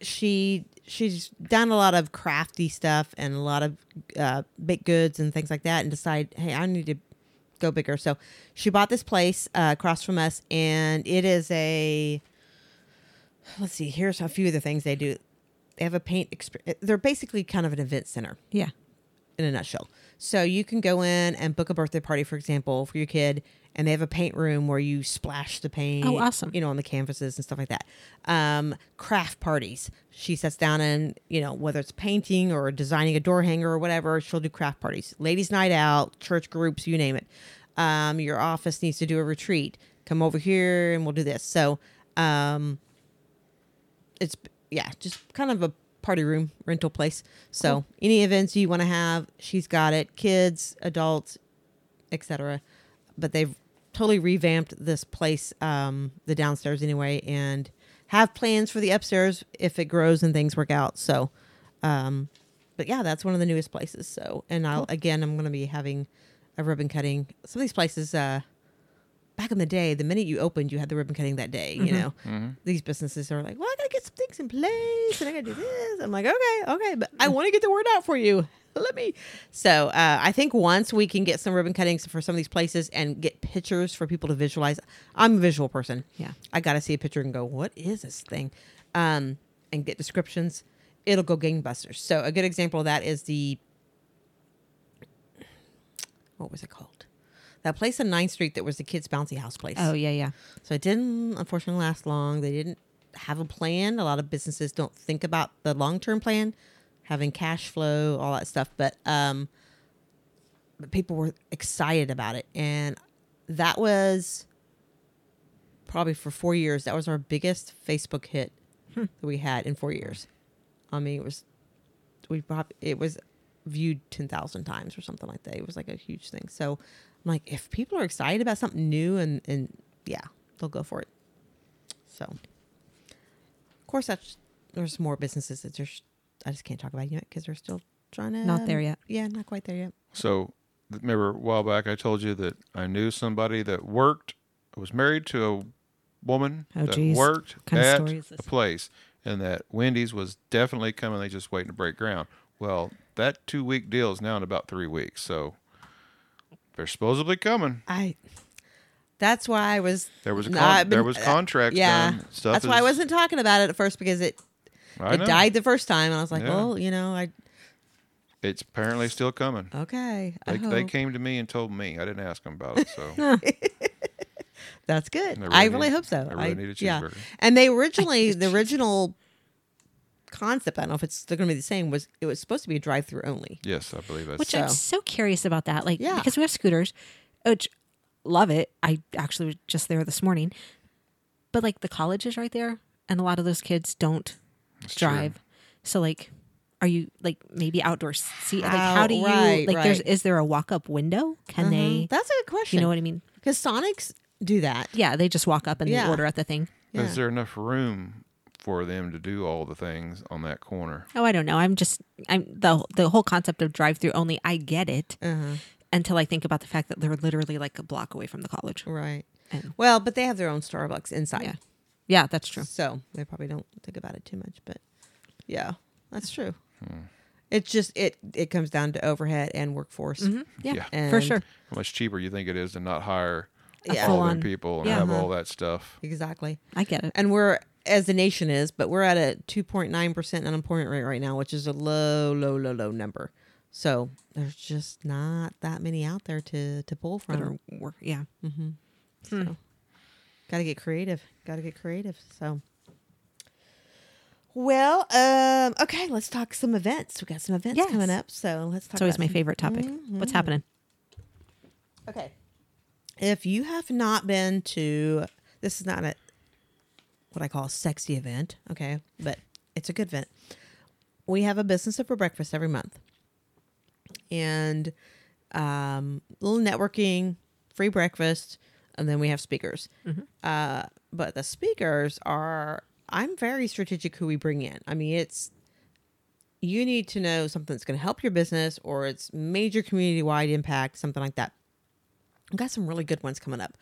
Speaker 4: she she's done a lot of crafty stuff and a lot of uh, baked goods and things like that, and decided, hey, I need to go bigger. So she bought this place uh, across from us, and it is a. Let's see. Here's a few of the things they do. They have a paint. Exp- they're basically kind of an event center
Speaker 3: Yeah.
Speaker 4: in a nutshell. So you can go in and book a birthday party, for example, for your kid, and they have a paint room where you splash the paint.
Speaker 3: Oh, awesome.
Speaker 4: You know, on the canvases and stuff like that. Um, craft parties. She sits down and you know whether it's painting or designing a door hanger or whatever, she'll do craft parties. Ladies' night out, church groups, you name it. Um, your office needs to do a retreat. Come over here and we'll do this. So, um, it's yeah, just kind of a party room rental place. So any events you want to have, she's got it. Kids, adults, etc. But they've totally revamped this place, um, the downstairs anyway, and have plans for the upstairs if it grows and things work out. So, um, but yeah, that's one of the newest places. So, and I'll again, I'm going to be having a ribbon cutting. Some of these places, uh, back in the day, the minute you opened, you had the ribbon cutting that day. You know, these businesses are like, well, I gotta get some things in place, and I gotta do this. I'm like, okay, okay, but I want to get the word out for you. Let me. So uh, I think once we can get some ribbon cuttings for some of these places and get pictures for people to visualize. I'm a visual person.
Speaker 3: Yeah.
Speaker 4: I gotta see a picture and go, what is this thing? Um, and get descriptions. It'll go gangbusters. So a good example of that is the what was it called? That place on 9th Street that was the kids' bouncy house place.
Speaker 3: Oh yeah, yeah.
Speaker 4: So it didn't unfortunately last long. They didn't have a plan. A lot of businesses don't think about the long term plan, having cash flow, all that stuff. But um, but people were excited about it, and that was probably for four years. That was our biggest Facebook hit that we had in four years. I mean, it was we probably it was viewed ten thousand times or something like that. It was like a huge thing. So like, if people are excited about something new and and yeah, they'll go for it. So, of course, that's there's more businesses that there's I just can't talk about yet because they're still trying to
Speaker 3: Not there yet.
Speaker 4: Yeah, not quite there yet.
Speaker 2: So remember a while back I told you that I knew somebody that worked was married to a woman
Speaker 3: Oh,
Speaker 2: that
Speaker 3: geez.
Speaker 2: worked
Speaker 3: kind
Speaker 2: at
Speaker 3: story
Speaker 2: a place and that Wendy's was definitely coming they just waiting to break ground. Well, that 2 week deal is now in about 3 weeks. So they're supposedly coming.
Speaker 4: I. That's why I was.
Speaker 2: There was a con-
Speaker 4: I've
Speaker 2: there
Speaker 4: been-
Speaker 2: was uh, contracts
Speaker 4: Yeah,
Speaker 2: done. Stuff
Speaker 4: that's why I wasn't talking about it at first because it
Speaker 2: I
Speaker 4: it
Speaker 2: know.
Speaker 4: died the first time, and I was like,
Speaker 2: Yeah.
Speaker 4: well, you know, I
Speaker 2: It's apparently still coming.
Speaker 4: okay.
Speaker 2: They, they came to me and told me. I didn't ask them about it. So
Speaker 4: That's good.
Speaker 2: I
Speaker 4: I
Speaker 2: really
Speaker 4: really
Speaker 2: need-
Speaker 4: hope so.
Speaker 2: I really need a cheeseburger. yeah.
Speaker 4: And they originally, the original concept, I don't know if it's still going to be the same, was it was supposed to be a drive-through only.
Speaker 2: yes, I believe that's
Speaker 3: Which I'm
Speaker 4: So-
Speaker 3: so curious about that. Like,
Speaker 4: Yeah.
Speaker 3: because we have scooters, which love it. I actually was just there this morning. But like the college is right there, and a lot of those kids don't
Speaker 2: That's true.
Speaker 3: drive. So like, are you like maybe outdoor seat? Like, how do you
Speaker 4: right,
Speaker 3: like? There's is there a walk up window? Can
Speaker 4: Mhm.
Speaker 3: they?
Speaker 4: That's a good question.
Speaker 3: You know what I mean?
Speaker 4: Because Sonics do that.
Speaker 3: Yeah, they just walk up and
Speaker 4: Yeah.
Speaker 3: they order at the thing.
Speaker 4: Yeah.
Speaker 2: Is there enough room for them to do all the things on that corner?
Speaker 3: Oh, I don't know. I'm just I'm the the whole concept of drive through only. I get it
Speaker 4: Uh-huh.
Speaker 3: until I think about the fact that they're literally like a block away from the college.
Speaker 4: Right.
Speaker 3: And
Speaker 4: Well, but they have their own Starbucks inside.
Speaker 3: Yeah. Yeah, that's true.
Speaker 4: So they probably don't think about it too much, but yeah, that's true.
Speaker 2: Hmm.
Speaker 4: It's just it it comes down to overhead and workforce.
Speaker 3: hmm Yeah,
Speaker 2: Yeah.
Speaker 4: And
Speaker 3: for sure.
Speaker 2: How much cheaper you think it is to not hire
Speaker 4: Yeah.
Speaker 3: full
Speaker 2: all them people and
Speaker 3: yeah.
Speaker 2: have
Speaker 4: Uh-huh.
Speaker 2: all that stuff?
Speaker 4: Exactly.
Speaker 3: I get it.
Speaker 4: And we're as the nation is, but we're at a 2.9% unemployment rate right now, which is a low, low, low, low number. So there's just not that many out there to to pull from.
Speaker 3: Work. Yeah.
Speaker 4: Mm-hmm.
Speaker 3: Hmm.
Speaker 4: So, got to get creative. Got to get creative. So, well, um, okay, let's talk some events. We got some events
Speaker 3: Yes.
Speaker 4: coming up, so let's talk.
Speaker 3: It's always my
Speaker 4: some-
Speaker 3: favorite topic. What's
Speaker 4: Mhm.
Speaker 3: happening?
Speaker 4: Okay, if you have not been to, this is not a what I call a sexy event. Okay, but it's a good event. We have a business for breakfast every month, and um, little networking, free breakfast, and then we have speakers.
Speaker 3: Mhm.
Speaker 4: Uh, but the speakers are I'm very strategic who we bring in. I mean, it's you need to know something that's going to help your business or it's major community wide impact, something like that. I've got some really good ones coming up.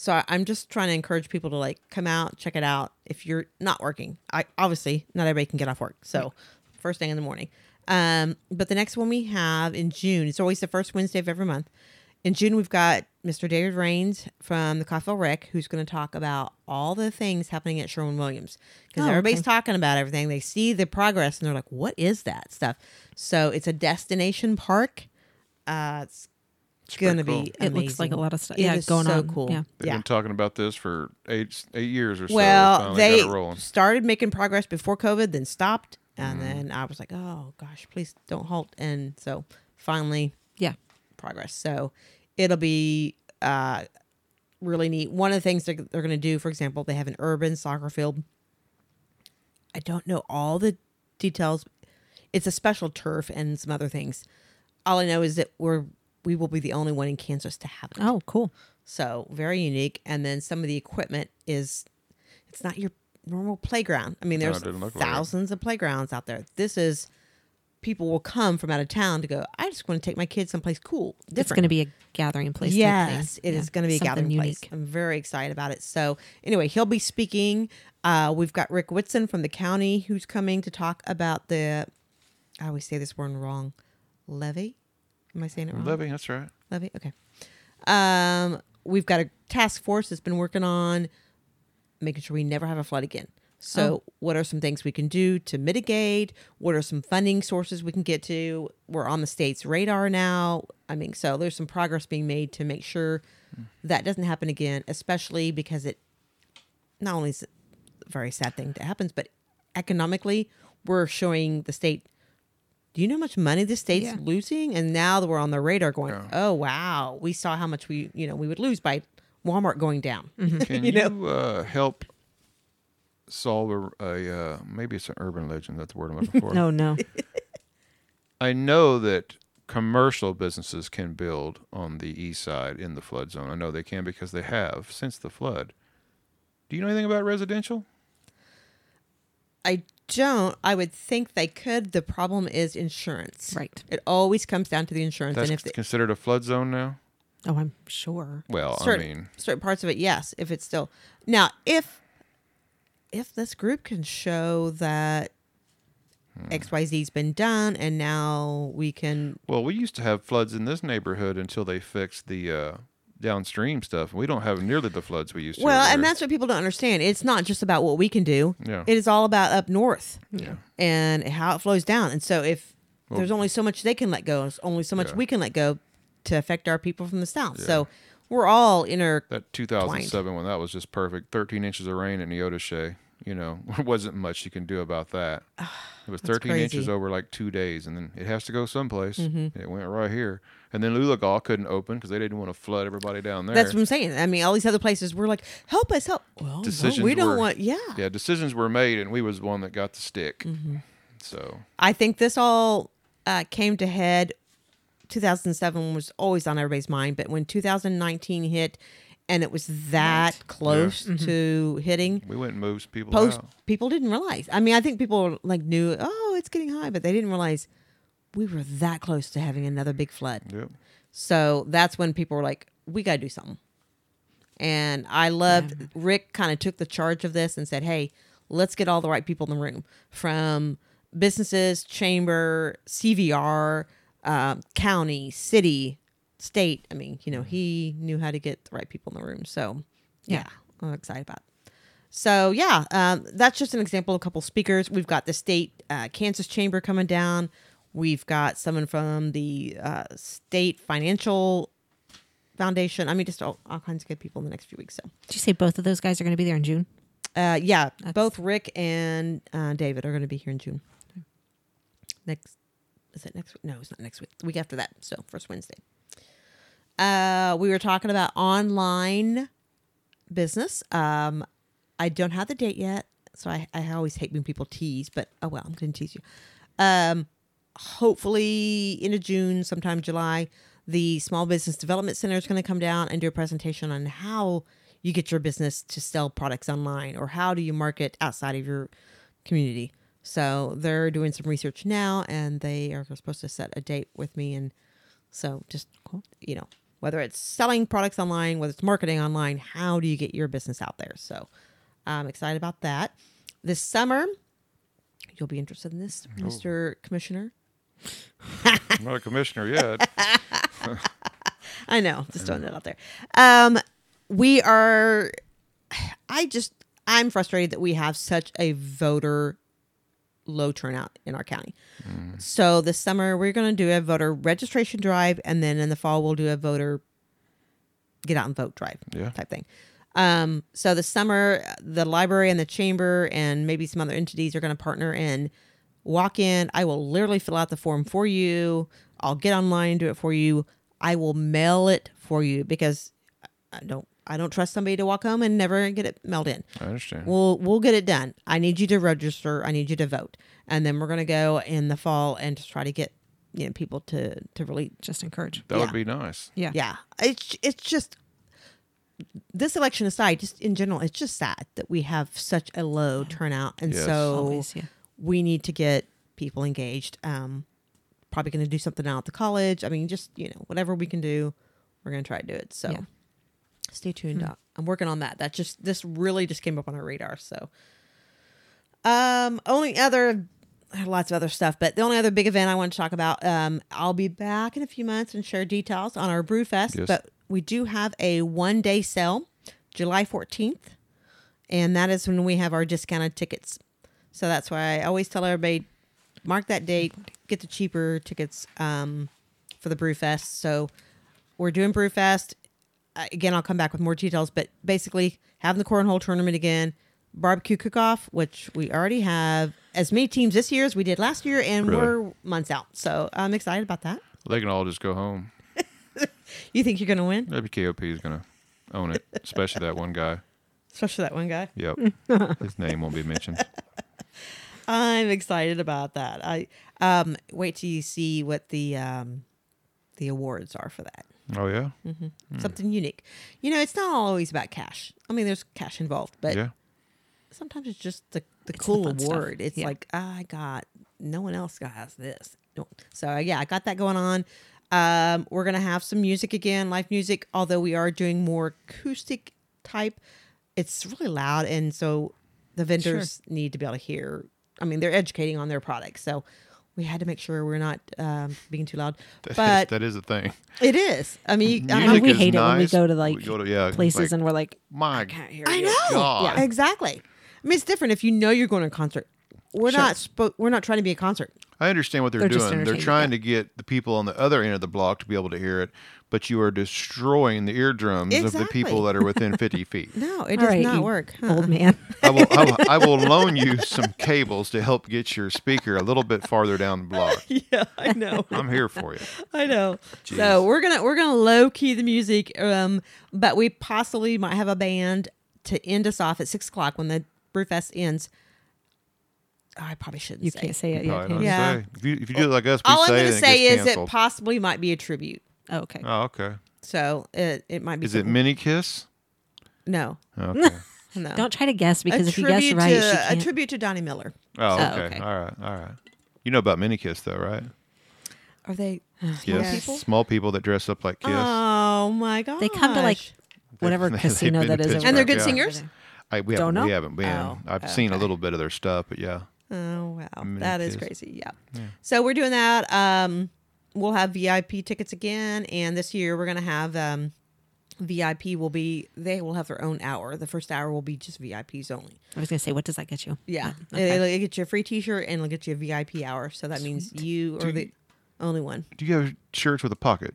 Speaker 4: So I, I'm just trying to encourage people to like come out, check it out. If you're not working, I obviously not everybody can get off work. So first thing in the morning. Um, but the next one we have in June, it's always the first Wednesday of every month. In June, we've got Mr. David Rains from the Coffee Rec, who's going to talk about all the things happening at Sherwin Williams because
Speaker 3: Oh,
Speaker 4: everybody's
Speaker 3: okay.
Speaker 4: talking about everything. They see the progress and they're like, "What is that stuff?" So it's a destination park. Uh, it's,
Speaker 2: It's
Speaker 4: gonna
Speaker 2: pretty
Speaker 4: be.
Speaker 2: cool.
Speaker 3: It looks like a lot of stuff.
Speaker 4: It
Speaker 3: Yeah,
Speaker 4: is
Speaker 3: going
Speaker 4: so
Speaker 3: on.
Speaker 4: cool.
Speaker 3: Yeah.
Speaker 2: They've
Speaker 4: Yeah.
Speaker 2: been talking about this for eight eight years or so.
Speaker 4: Well, they
Speaker 2: got it rolling.
Speaker 4: started making progress before COVID, then stopped, and
Speaker 2: Mm.
Speaker 4: then I was like, "Oh gosh, please don't halt!" And so finally,
Speaker 3: Yeah.
Speaker 4: progress. So it'll be uh, really neat. One of the things they're, they're going to do, for example, they have an urban soccer field. I don't know all the details. It's a special turf and some other things. All I know is that we're we will be the only one in Kansas to have it.
Speaker 3: Oh, cool.
Speaker 4: So very unique. And then some of the equipment is it's not your normal playground. I mean, there's
Speaker 2: didn't look like
Speaker 4: thousands of playgrounds out there. This is people will come from out of town to go. I just want to take my kids someplace cool.
Speaker 3: It's going to be a gathering place.
Speaker 4: Yes,
Speaker 3: thing.
Speaker 4: it is
Speaker 3: Yeah,
Speaker 4: going to be a
Speaker 3: something
Speaker 4: gathering place. I'm very excited about it. So anyway, he'll be speaking. Uh, we've got Rick Whitson from the county who's coming to talk about the. I always say this word wrong. Levee. Am I saying it wrong?
Speaker 2: Levee, that's right.
Speaker 4: Levee. Okay. Um, we've got a task force that's been working on making sure we never have a flood again. So, what are some things we can do to mitigate? What are some funding sources we can get to? We're on the state's radar now. I mean, so there's some progress being made to make sure that doesn't happen again, especially because it not only is it a very sad thing that happens, but economically, we're showing the state. Do you know how much money the state's
Speaker 3: Yeah.
Speaker 4: losing? And now that we're on the radar, going,
Speaker 2: Yeah.
Speaker 4: oh wow, we saw how much we you know we would lose by Walmart going down.
Speaker 2: Can
Speaker 4: You
Speaker 2: you,
Speaker 4: know?
Speaker 2: uh, help solve a, a uh, maybe it's an urban legend? That's the word I'm looking for.
Speaker 3: No, no.
Speaker 2: I know that commercial businesses can build on the east side in the flood zone. I know they can because they have since the flood. Do you know anything about residential?
Speaker 4: I don't. I would think they could. The problem is insurance.
Speaker 3: right.
Speaker 4: It always comes down to the insurance,
Speaker 2: That's
Speaker 4: and if the,
Speaker 2: considered a flood zone now.
Speaker 3: Oh, I'm sure.
Speaker 2: Well,
Speaker 4: certain,
Speaker 2: I mean,
Speaker 4: certain parts of it, yes. If it's still now, if if this group can show that
Speaker 2: Hmm.
Speaker 4: XYZ's been done, and now we can
Speaker 2: well, we used to have floods in this neighborhood until they fixed the uh, downstream stuff. We don't have nearly the floods we used to.
Speaker 4: Well, and that's what people don't understand. It's not just about what we can do.
Speaker 2: Yeah.
Speaker 4: It is all about up north
Speaker 2: yeah.
Speaker 4: and how it flows down. And so if
Speaker 2: Well-
Speaker 4: there's only so much they can let go, there's only so much
Speaker 2: Yeah.
Speaker 4: we can let go to affect our people from the south.
Speaker 2: Yeah.
Speaker 4: So we're all inter
Speaker 2: That 2007 one, that was just perfect. 13 inches of rain in Neodesha. You know, there wasn't much you can do about that. It was
Speaker 4: That's
Speaker 2: 13 inches over like two days, and then it has to go someplace.
Speaker 4: Mhm.
Speaker 2: It went right here. And then Oologah couldn't open because they didn't want to flood everybody down there.
Speaker 4: That's what I'm saying. I mean, all these other places we're like, help us, help. Well, no, we don't
Speaker 2: were-
Speaker 4: want. Yeah.
Speaker 2: yeah, decisions were made, and we was the one that got the stick.
Speaker 4: Mm-hmm.
Speaker 2: So
Speaker 4: I think this all uh, came to head. 2007 was always on everybody's mind, but when 2019 hit, and it was that close to hitting,
Speaker 2: we went and moved people
Speaker 4: post
Speaker 2: out.
Speaker 4: people didn't realize. I mean, I think people like knew, oh, it's getting high, but they didn't realize we were that close to having another big flood.
Speaker 2: Yep.
Speaker 4: So that's when people were like, we got to do something. And I loved Rick kind of took the charge of this and said, "Hey, let's get all the right people in the room from businesses, chamber, CVR, um, county, city, state. I mean, you know, he knew how to get the right people in the room. So, yeah, I'm excited about. It. So yeah, um, that's just an example of a couple speakers. We've got the state uh, Kansas Chamber coming down. We've got someone from the uh, state financial foundation. I mean, just all, all kinds of good people in the next few weeks. So
Speaker 3: Did you say both of those guys are going to be there in June?
Speaker 4: uh, yeah, both Rick and uh, David are going to be here in June. Next, is it next week? No, it's not next week. The week after that. So first Wednesday. Uh, we were talking about online business. Um, I don't have the date yet, so I, I always hate when people tease, but oh well, I'm going to tease you. Um, hopefully, into June, sometime July, the Small Business Development Center is going to come down and do a presentation on how you get your business to sell products online or how do you market outside of your community. So they're doing some research now, and they are supposed to set a date with me. And so, just you know, whether it's selling products online, whether it's marketing online, how do you get your business out there? So I'm excited about that. This summer, you'll be interested in this, oh. Mr. Commissioner.
Speaker 2: I'm not a commissioner yet.
Speaker 4: I know, just throwing it out there. Um, we are. I just I'm frustrated that we have such a voter low turnout in our county. So this summer we're going to do a voter registration drive, and then in the fall we'll do a voter get out and vote drive
Speaker 2: Yeah.
Speaker 4: type thing. Um, so the summer, the library and the chamber and maybe some other entities are going to partner and walk in. I will literally fill out the form for you. I'll get online and do it for you. I will mail it for you because I don't I don't trust somebody to walk home and never get it mailed in.
Speaker 2: I understand.
Speaker 4: We'll we'll get it done. I need you to register. I need you to vote, and then we're gonna go in the fall and just try to get you know people to to really
Speaker 3: Just encourage.
Speaker 2: that
Speaker 4: yeah.
Speaker 2: would be nice.
Speaker 3: Yeah.
Speaker 4: yeah. It's it's just this election aside, just in general, it's just sad that we have such a low turnout, and
Speaker 2: Yes.
Speaker 4: so
Speaker 3: Always, yeah.
Speaker 4: We need to get people engaged. Um, probably going to do something out at the college. I mean, just you know, whatever we can do, we're going to try to do it. So,
Speaker 3: Yeah.
Speaker 4: stay tuned. Uh, I'm working on that. That just this really just came up on our radar. So, um, only other lots of other stuff, but the only other big event I want to talk about. Um, I'll be back in a few months and share details on our Brew Fest.
Speaker 2: Yes.
Speaker 4: But we do have a one day sale, July 14th, and that is when we have our discounted tickets. So that's why I always tell everybody mark that date, get the cheaper tickets um, for the Brew Fest. So we're doing Brew Fest. Uh, again, I'll come back with more details, but basically having the cornhole tournament again, barbecue cook-off, which we already have as many teams this year as we did last year, and
Speaker 2: Really?
Speaker 4: we're months out. So I'm excited about that.
Speaker 2: They can all just go home.
Speaker 4: You think you're going to win,
Speaker 2: Maybe KOP is going to own it, especially that one guy.
Speaker 4: especially that one guy?
Speaker 2: Yep. His name won't be mentioned.
Speaker 4: I'm excited about that. I um, wait till you see what the um, the awards are for that.
Speaker 2: Oh, yeah?
Speaker 4: Something unique. You know, it's not always about cash. I mean, there's cash involved, but
Speaker 2: yeah.
Speaker 4: sometimes it's just the, the
Speaker 3: the
Speaker 4: cool
Speaker 3: fun stuff.
Speaker 4: award. It's
Speaker 3: Yeah.
Speaker 4: like I got no one else has this. So yeah, I got that going on. Um, we're gonna have some music again, live music. Although we are doing more acoustic type, it's really loud, and so the vendors need to be able to hear. I mean, they're educating on their products, so we had to make sure we're not um, being too loud.
Speaker 2: That is-
Speaker 4: but
Speaker 2: that is a thing.
Speaker 4: it is. I mean, I,
Speaker 3: know
Speaker 2: Music
Speaker 3: we
Speaker 2: is
Speaker 3: hate it when we go to, like,
Speaker 2: We go to, yeah,
Speaker 3: Places
Speaker 2: like,
Speaker 3: and we're like,
Speaker 2: my I
Speaker 3: can't hear
Speaker 4: I
Speaker 3: you.
Speaker 4: know.
Speaker 2: God.
Speaker 4: Yeah, exactly. I mean, it's different if you know you're going to a concert. We're
Speaker 3: Sure.
Speaker 4: not. Spo- we're not trying to be a concert.
Speaker 2: I understand what they're,
Speaker 3: They're
Speaker 2: doing. They're
Speaker 3: entertaining,
Speaker 2: trying to get the people on the other end of the block to be able to hear it, but you are destroying the eardrums of the people that are within 50 feet.
Speaker 4: No, it
Speaker 3: All
Speaker 4: does
Speaker 3: right,
Speaker 4: not
Speaker 3: you
Speaker 4: work. Uh-uh.
Speaker 3: Old man.
Speaker 2: I will, I will, I will loan you some cables to help get your speaker a little bit farther down the block.
Speaker 4: yeah, I know.
Speaker 2: I'm here for you.
Speaker 4: I know.
Speaker 2: Jeez.
Speaker 4: So we're gonna we're gonna low key the music, um, but we possibly might have a band to end us off at six o'clock when the Brewfest ends. Oh, I probably shouldn't.
Speaker 3: You
Speaker 4: say.
Speaker 3: can't say it yet. Can
Speaker 2: not
Speaker 3: you?
Speaker 4: Yeah.
Speaker 2: say. If you, if you do it like us, we
Speaker 4: All I'm gonna
Speaker 2: it and it
Speaker 4: say
Speaker 2: gets
Speaker 4: is it possibly might be a tribute.
Speaker 3: Oh, okay.
Speaker 2: Oh, okay.
Speaker 4: So it it might be.
Speaker 2: Is it Mini Kiss?
Speaker 4: No,
Speaker 2: Okay.
Speaker 4: no.
Speaker 3: Don't try to guess because
Speaker 4: a
Speaker 3: if you guess
Speaker 4: tribute
Speaker 3: right,
Speaker 4: to,
Speaker 3: she
Speaker 4: a
Speaker 3: can't.
Speaker 4: tribute to Donnie Miller.
Speaker 2: Oh,
Speaker 3: Oh,
Speaker 2: okay.
Speaker 3: okay.
Speaker 2: All right. All right. You know about Mini Kiss, though, right?
Speaker 4: Are they?
Speaker 2: Yes.
Speaker 4: people?
Speaker 2: Small people that dress up like Kiss.
Speaker 4: Oh my god!
Speaker 3: They come to, like, whatever
Speaker 2: they've
Speaker 3: casino
Speaker 2: been
Speaker 3: that
Speaker 2: to
Speaker 3: is.
Speaker 2: Pittsburgh,
Speaker 4: And they're good
Speaker 2: yeah.
Speaker 4: singers?
Speaker 2: I, we
Speaker 3: Don't
Speaker 2: haven't, we
Speaker 3: know?
Speaker 2: haven't been.
Speaker 3: Oh,
Speaker 2: I've seen a little bit of their stuff, but yeah.
Speaker 4: Oh wow,
Speaker 2: Many
Speaker 4: that is
Speaker 2: kids.
Speaker 4: crazy. Yeah. So we're doing that. Um, we'll have VIP tickets again, and this year we're gonna have um, VIP will be they will have their own hour. The first hour will be just VIPs only.
Speaker 3: I was gonna say, what does that get you?
Speaker 4: Yeah,
Speaker 3: Oh, okay.
Speaker 4: it'll get you a free T-shirt and it'll get you a VIP hour. So that means you are
Speaker 2: Do
Speaker 4: the only one.
Speaker 2: Do you have shirts with a pocket?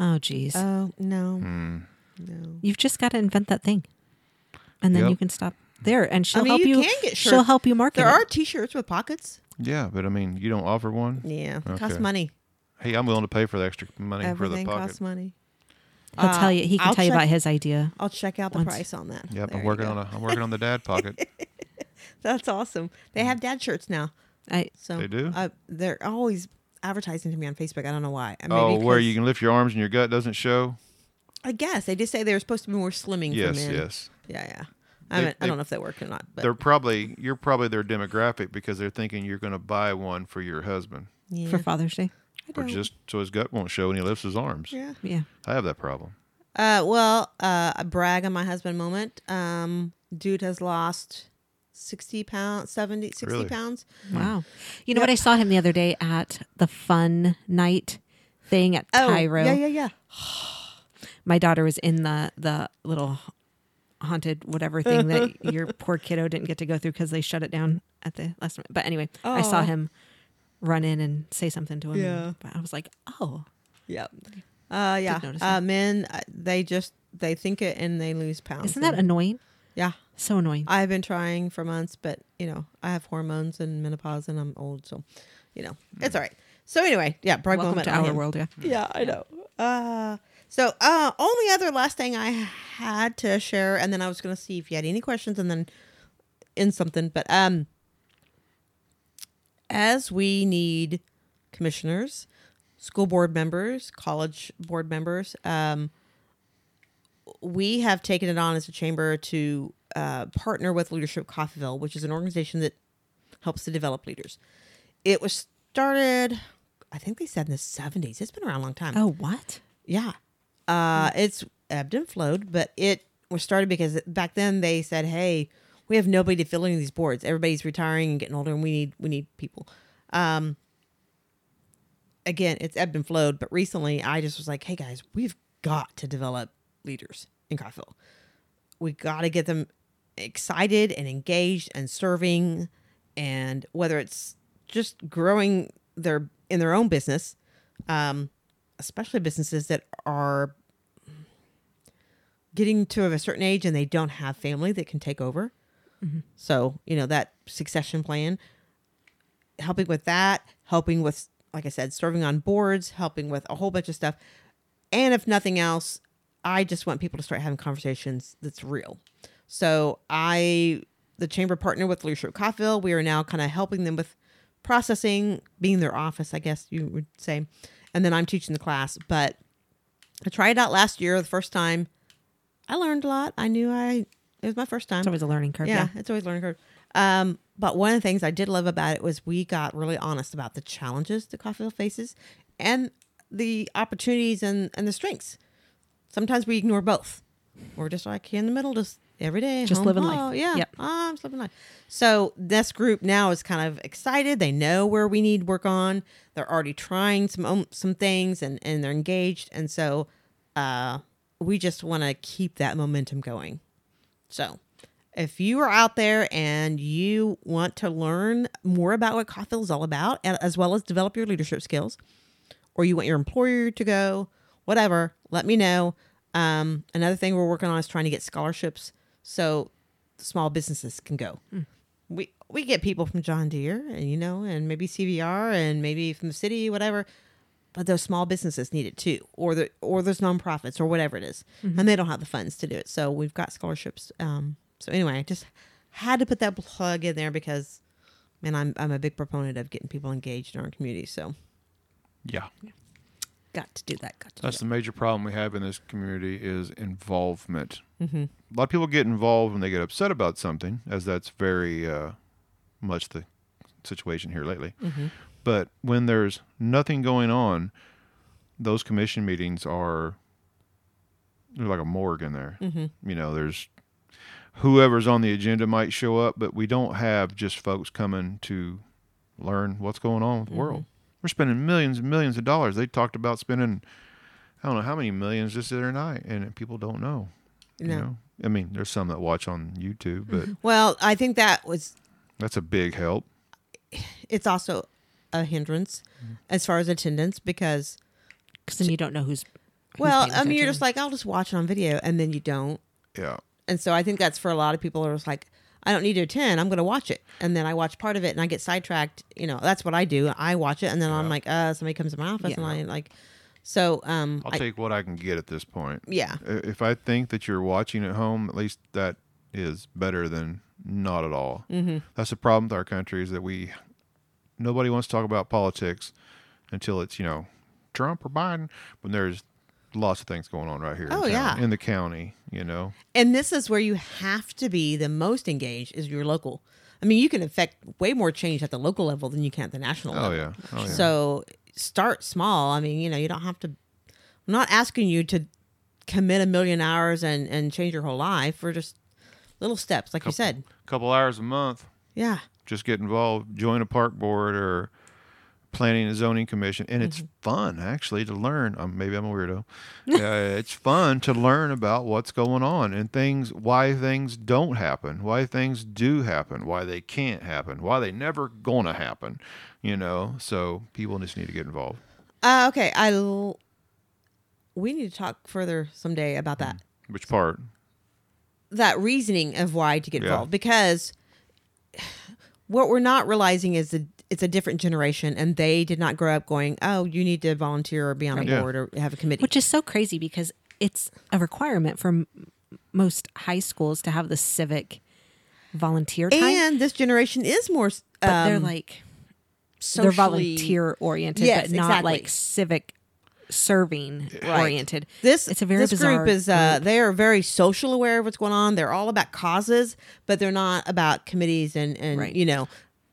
Speaker 3: Oh, geez.
Speaker 4: Oh no,
Speaker 2: Hmm.
Speaker 4: no.
Speaker 3: You've just got to invent that thing, and then
Speaker 2: Yep.
Speaker 3: you can stop there, and she'll
Speaker 4: I mean,
Speaker 3: help
Speaker 4: you
Speaker 3: you.
Speaker 4: can get
Speaker 3: she'll help you market.
Speaker 4: There
Speaker 3: it.
Speaker 4: are T-shirts with pockets.
Speaker 2: Yeah, but I mean, you don't offer one.
Speaker 4: Yeah, it costs money.
Speaker 2: Hey, I'm willing to pay for the extra money
Speaker 4: Everything
Speaker 2: for the pocket.
Speaker 4: costs money.
Speaker 3: He'll
Speaker 4: Uh,
Speaker 3: tell you. He can
Speaker 4: I'll
Speaker 3: tell you
Speaker 4: check-
Speaker 3: about his idea.
Speaker 4: I'll check out the
Speaker 3: Once-
Speaker 4: price on that.
Speaker 2: Yep,
Speaker 4: There
Speaker 2: I'm
Speaker 4: you
Speaker 2: working
Speaker 4: go.
Speaker 2: on a I'm working on the dad pocket.
Speaker 4: That's awesome. They have dad shirts now.
Speaker 3: I
Speaker 4: So
Speaker 2: They do?
Speaker 4: Uh, they're always advertising to me on Facebook. I don't know why. Uh,
Speaker 2: oh,
Speaker 4: maybe
Speaker 2: where
Speaker 4: 'cause-
Speaker 2: you can lift your arms and your gut doesn't show.
Speaker 4: I guess they just say they're supposed to be more slimming for
Speaker 2: Yes,
Speaker 4: men.
Speaker 2: yes.
Speaker 4: Yeah, yeah. I,
Speaker 2: They-
Speaker 4: mean, I
Speaker 2: they-
Speaker 4: don't know if they work or not, but
Speaker 2: They're probably you're probably their demographic because they're thinking you're going to buy one for your husband
Speaker 4: yeah.
Speaker 3: for Father's Day.
Speaker 4: I
Speaker 2: or just so his gut won't show when he lifts his arms.
Speaker 4: yeah.
Speaker 3: Yeah.
Speaker 2: I have that problem.
Speaker 4: Uh, well, uh, a brag on my husband moment. Um, dude has lost 60 pounds, 70, 60
Speaker 2: Really?
Speaker 4: pounds.
Speaker 3: Wow. You know what? I saw him the other day at the fun night thing at Cairo.
Speaker 4: Oh, yeah, yeah, yeah.
Speaker 3: My daughter was in the the little haunted whatever thing that your poor kiddo didn't get to go through because they shut it down at the last minute. But anyway, I saw him run in and say something to him.
Speaker 4: Yeah.
Speaker 3: But I was like, oh,
Speaker 4: Yep. Uh, yeah. Uh, men, uh, they just, they think it and they lose pounds.
Speaker 3: isn't that annoying?
Speaker 4: yeah.
Speaker 3: So annoying.
Speaker 4: I've been trying for months, but you know, I have hormones and menopause, and I'm old, so you know, it's all right. So anyway, yeah, brag
Speaker 3: Welcome
Speaker 4: moment
Speaker 3: to our
Speaker 4: him.
Speaker 3: world. Yeah.
Speaker 4: Yeah, I know. Uh, so uh, only other last thing I had to share, and then I was going to see if you had any questions, and then in something, but um, as we need commissioners, school board members, college board members, um, we have taken it on as a chamber to uh, partner with Leadership Coffeyville, which is an organization that helps to develop leaders. It was started, I think they said in the 70s. It's been around a long time.
Speaker 3: Oh, what?
Speaker 4: Yeah. Uh, it's ebbed and flowed, but it was started because back then they said, "Hey, we have nobody to fill these boards. Everybody's retiring and getting older, and we need we need people." Um, again, it's ebbed and flowed, but recently I just was like, "Hey guys, we've got to develop leaders in Coffeyville. We got to get them excited and engaged and serving, and whether it's just growing their in their own business." Um, especially businesses that are getting to a certain age and they don't have family that can take over. Mm-hmm. So, you know, that succession plan, helping with that, helping with, like I said, serving on boards, helping with a whole bunch of stuff. And if nothing else, I just want people to start having conversations that's real. So I, the chamber partner with Leadership Coffeyville, we are now kind of helping them with processing, being their office, I guess you would say. And then I'm teaching the class. But I tried it out last year, the first time. I learned a lot. I knew I, it was my first time
Speaker 3: It's always a learning curve.
Speaker 4: yeah,
Speaker 3: Yeah.
Speaker 4: it's always a learning curve. Um, but one of the things I did love about it was we got really honest about the challenges the Coffeyville faces and the opportunities and, and the strengths. Sometimes we ignore both. We're just like here in the middle, just every day.
Speaker 3: Just
Speaker 4: home,
Speaker 3: living
Speaker 4: oh,
Speaker 3: life.
Speaker 4: Yeah.
Speaker 3: Yep.
Speaker 4: Oh, I'm just living life. So this group now is kind of excited. They know where we need work on. They're already trying some um, some things and, and they're engaged. And so uh, we just want to keep that momentum going. So, if you are out there and you want to learn more about what Coffeyville is all about, as well as develop your leadership skills, or you want your employer to go, whatever, let me know. Um, another thing we're working on is trying to get scholarships so small businesses can go. We we get people from John Deere, and you know, and maybe CVR, and maybe from the city, whatever. But those small businesses need it too, or the or those nonprofits, or whatever it is, and they don't have the funds to do it. So we've got scholarships. Um, so anyway, I just had to put that plug in there because, man, I'm I'm a big proponent of getting people engaged in our community. So
Speaker 2: Yeah.
Speaker 4: got to do that. Got to
Speaker 2: That's
Speaker 4: do
Speaker 2: the major problem we have in this community is involvement.
Speaker 4: Mm-hmm.
Speaker 2: A lot of people get involved when they get upset about something, as that's very uh, much the situation here lately.
Speaker 4: Mm-hmm.
Speaker 2: But when there's nothing going on, those commission meetings are there's like a morgue in there. Mm-hmm. You know, there's whoever's on the agenda might show up, but we don't have just folks coming to learn what's going on with the world. Mm-hmm. We're spending millions and millions of dollars. They talked about spending, I don't know how many millions just the other night, and people don't know. You
Speaker 4: No.
Speaker 2: know, I mean, there's some that watch on YouTube, but mm-hmm.
Speaker 4: Well, I think that was
Speaker 2: that's a big help.
Speaker 4: it's also a hindrance as far as attendance because
Speaker 3: Because then you don't know who's. who's
Speaker 4: well, I mean you're just like I'll just watch it on video and then you don't.
Speaker 2: Yeah.
Speaker 4: And so I think that's for a lot of people are just like I don't need to attend. I'm going to watch it. And then I watch part of it and I get sidetracked. You know, that's what I do. I watch it and then I'm like, uh, somebody comes to my office and
Speaker 3: Yeah.
Speaker 4: I like, so, um,
Speaker 2: I'll
Speaker 4: I-
Speaker 2: take what I can get at this point.
Speaker 4: yeah.
Speaker 2: If I think that you're watching at home, at least that is better than not at all. Mm-hmm. That's the problem with our country is that we nobody wants to talk about politics until it's you know Trump or Biden. When there's lots of things going on right here. in
Speaker 4: Oh,
Speaker 2: town,
Speaker 4: yeah.
Speaker 2: in the county. You know,
Speaker 4: And this is where you have to be the most engaged is your local. I mean, you can affect way more change at the local level than you can at the national
Speaker 2: Oh,
Speaker 4: level.
Speaker 2: yeah. Oh, yeah.
Speaker 4: So start small. I mean, you know, you don't have to. I'm not asking you to commit a million hours and and change your whole life. We're just little steps, like you said.
Speaker 2: a couple hours a month.
Speaker 4: Yeah.
Speaker 2: Just get involved, join a park board or planning and zoning commission, and it's fun actually to learn. Um, maybe I'm a weirdo. uh, it's fun to learn about what's going on and things, why things don't happen, why things do happen, why they can't happen, why they never gonna happen. You know, so people just need to get involved.
Speaker 4: Uh, okay. I. L- we need to talk further someday about that.
Speaker 2: Which part?
Speaker 4: that reasoning of why to get
Speaker 2: Yeah.
Speaker 4: involved because what we're not realizing is that it's a different generation and they did not grow up going oh you need to volunteer or be on a
Speaker 2: Yeah.
Speaker 4: board or have a committee
Speaker 3: Which is so crazy because it's a requirement for m- most high schools to have the civic volunteer time.
Speaker 4: and this generation is more
Speaker 3: but they're
Speaker 4: um,
Speaker 3: like
Speaker 4: socially,
Speaker 3: they're volunteer oriented,
Speaker 4: Yes,
Speaker 3: but not
Speaker 4: exactly.
Speaker 3: like civic serving
Speaker 4: Right.
Speaker 3: oriented.
Speaker 4: this
Speaker 3: it's a very
Speaker 4: this
Speaker 3: bizarre
Speaker 4: group is uh,
Speaker 3: group.
Speaker 4: they are very social aware of what's going on they're all about causes but they're not about committees and and
Speaker 3: Right.
Speaker 4: you know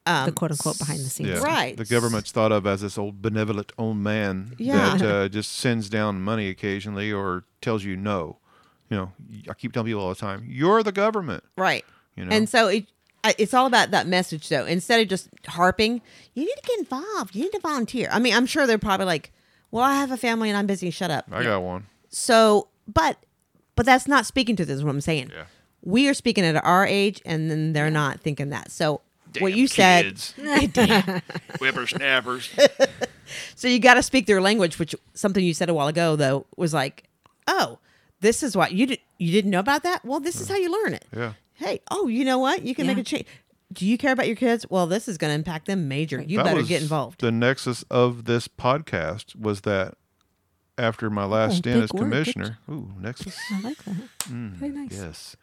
Speaker 4: um,
Speaker 3: the quote unquote behind the scenes.
Speaker 2: Yeah.
Speaker 4: Right.
Speaker 2: The government's thought of as this old benevolent old man
Speaker 4: Yeah.
Speaker 2: that uh, just sends down money occasionally or tells you no. You know, I keep telling people all the time, you're the government.
Speaker 4: Right.
Speaker 2: You know?
Speaker 4: And so it, it's all about that message, though. Instead of just harping, you need to get involved. You need to volunteer. I mean, I'm sure they're probably like, "Well, I have a family and I'm busy. Shut up."
Speaker 2: I got one.
Speaker 4: So, but, but that's not speaking to this. Is what I'm saying.
Speaker 2: Yeah.
Speaker 4: We are speaking at our age, and then they're not thinking that. So, what
Speaker 2: Damn
Speaker 4: you said,
Speaker 2: kids. Whippersnappers.
Speaker 4: so you got to speak their language. Which something you said a while ago, though, was like, "Oh, this is what you did. You didn't know about that. Well, this is hmm. how you learn it."
Speaker 2: Yeah.
Speaker 4: hey, oh, you know what? You can make a change. Do you care about your kids? Well, this is going to impact them major. You
Speaker 2: That
Speaker 4: better get involved.
Speaker 2: The nexus of this podcast was that after my last
Speaker 3: Oh,
Speaker 2: stint
Speaker 3: big
Speaker 2: as
Speaker 3: word,
Speaker 2: commissioner, ooh, nexus.
Speaker 3: I like that. Very nice.
Speaker 2: Yes.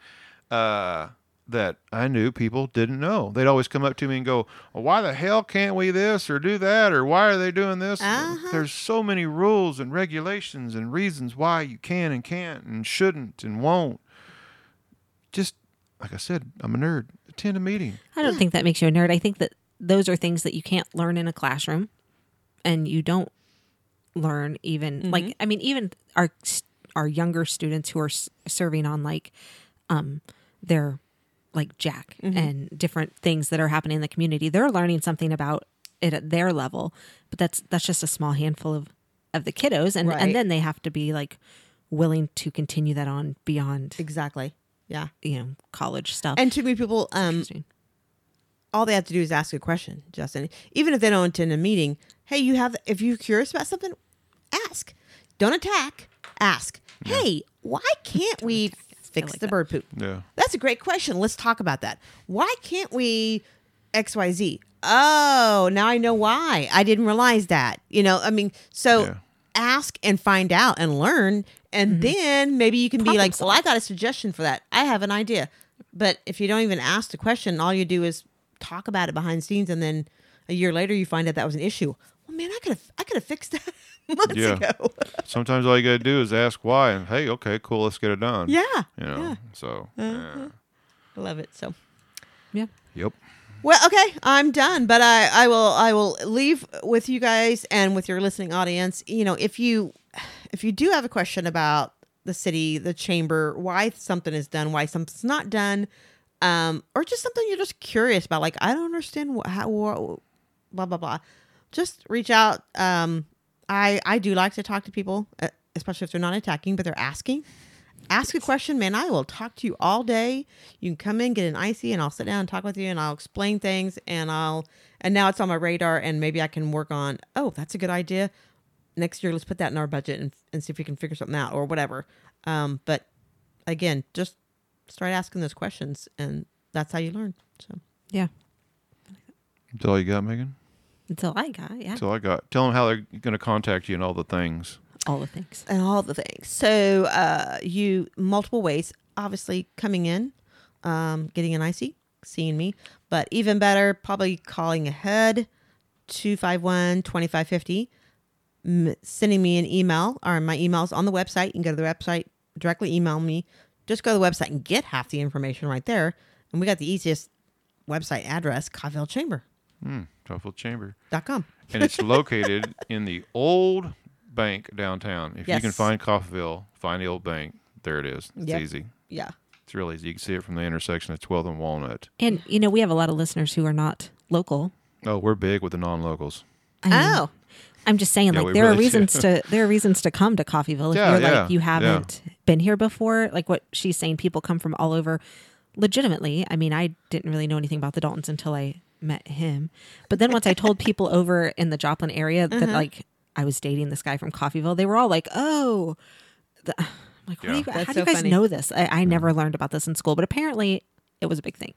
Speaker 2: Uh, that I knew people didn't know. They'd always come up to me and go, well, "Why the hell can't we this or do that or why are they doing this?"
Speaker 4: Uh-huh.
Speaker 2: There's so many rules and regulations and reasons why you can and can't and shouldn't and won't. Just like I said, I'm a nerd. Attend a meeting.
Speaker 3: I don't think that makes you a nerd. I think that those are things that you can't learn in a classroom, and you don't learn even like I mean even our our younger students who are s- serving on like um their like Jack and different things that are happening in the community. They're learning something about it at their level, but that's that's just a small handful of of the kiddos, and
Speaker 4: Right.
Speaker 3: and then they have to be like willing to continue that on beyond
Speaker 4: Exactly. Yeah.
Speaker 3: you know college stuff.
Speaker 4: And too many people, um, all they have to do is ask a question, Justin. Even if they don't attend a meeting, hey, you have, if you're curious about something, ask. Don't attack. Ask. Hey, why can't we fix
Speaker 3: like
Speaker 4: the
Speaker 3: that.
Speaker 4: bird poop?
Speaker 2: Yeah.
Speaker 4: That's a great question. Let's talk about that. Why can't we XYZ? Oh, now I know why. I didn't realize that. You know, I mean, so
Speaker 2: Yeah.
Speaker 4: ask and find out and learn. And then maybe you can be
Speaker 3: Problem
Speaker 4: like, well, I got a suggestion for that. I have an idea. But if you don't even ask the question, all you do is talk about it behind the scenes. And then a year later, you find out that was an issue. Well, man, I could have, I could have fixed that months
Speaker 2: Yeah.
Speaker 4: ago.
Speaker 2: Sometimes all you got to do is ask why, and hey, okay, cool, let's get it done.
Speaker 4: yeah.
Speaker 2: You know.
Speaker 4: Yeah.
Speaker 2: So.
Speaker 4: Uh-huh.
Speaker 2: yeah.
Speaker 4: I love it. So.
Speaker 3: yeah.
Speaker 2: Yep.
Speaker 4: Well, okay, I'm done, but I, I will I will leave with you guys and with your listening audience. You know, if you if you do have a question about the city, the chamber, why something is done, why something's not done, um, or just something you're just curious about. Like I don't understand wh- how, blah blah blah. Just reach out. Um, I I do like to talk to people, uh, especially if they're not attacking, but they're asking. Ask a question, man. I will talk to you all day. You can come in, get an icy, and I'll sit down and talk with you, and I'll explain things, and I'll. And now it's on my radar, and maybe I can work on. Oh, that's a good idea. Next year, let's put that in our budget and, and see if we can figure something out or whatever. Um, but again, just start asking those questions, and that's how you learn. So
Speaker 3: Yeah.
Speaker 2: That's all you got, Megan.
Speaker 3: Until I got, yeah.
Speaker 2: That's all I got. Tell them how they're going to contact you and all the things.
Speaker 3: all the things.
Speaker 4: and all the things. So uh, you multiple ways. Obviously, coming in, um, getting an icy, seeing me, but even better, probably calling ahead 251 2550, m- sending me an email, or my email's on the website. You can go to the website, directly email me. Just go to the website and get half the information right there. And we got the easiest website address, Coffeyville Chamber.
Speaker 2: Hmm. Truffle Chamber.
Speaker 4: Dot com.
Speaker 2: And it's located in the old bank downtown. If you can find Coffeyville, find the old bank. There it is. It's
Speaker 4: Yep.
Speaker 2: easy.
Speaker 4: Yeah.
Speaker 2: It's real easy. You can see it from the intersection of 12th and Walnut.
Speaker 3: And you know, we have a lot of listeners who are not local.
Speaker 2: Oh, we're big with the non-locals.
Speaker 3: I mean,
Speaker 4: Oh,
Speaker 3: I'm just saying,
Speaker 2: Yeah,
Speaker 3: like there are
Speaker 2: really do.
Speaker 3: reasons to there are reasons to come to Coffeyville if
Speaker 2: Yeah,
Speaker 3: you're
Speaker 2: yeah,
Speaker 3: like you haven't been here before. Like what she's saying, people come from all over. Legitimately, I mean, I didn't really know anything about the Daltons until I met him. But then once I told people over in the Joplin area that mm-hmm. like I was dating this guy from Coffeyville, they were all like, "Oh." The, I'm like, what do you, how
Speaker 4: That's
Speaker 3: do you
Speaker 4: so
Speaker 3: guys
Speaker 4: funny.
Speaker 3: know this? I, I mm. never learned about this in school, but apparently it was a big thing.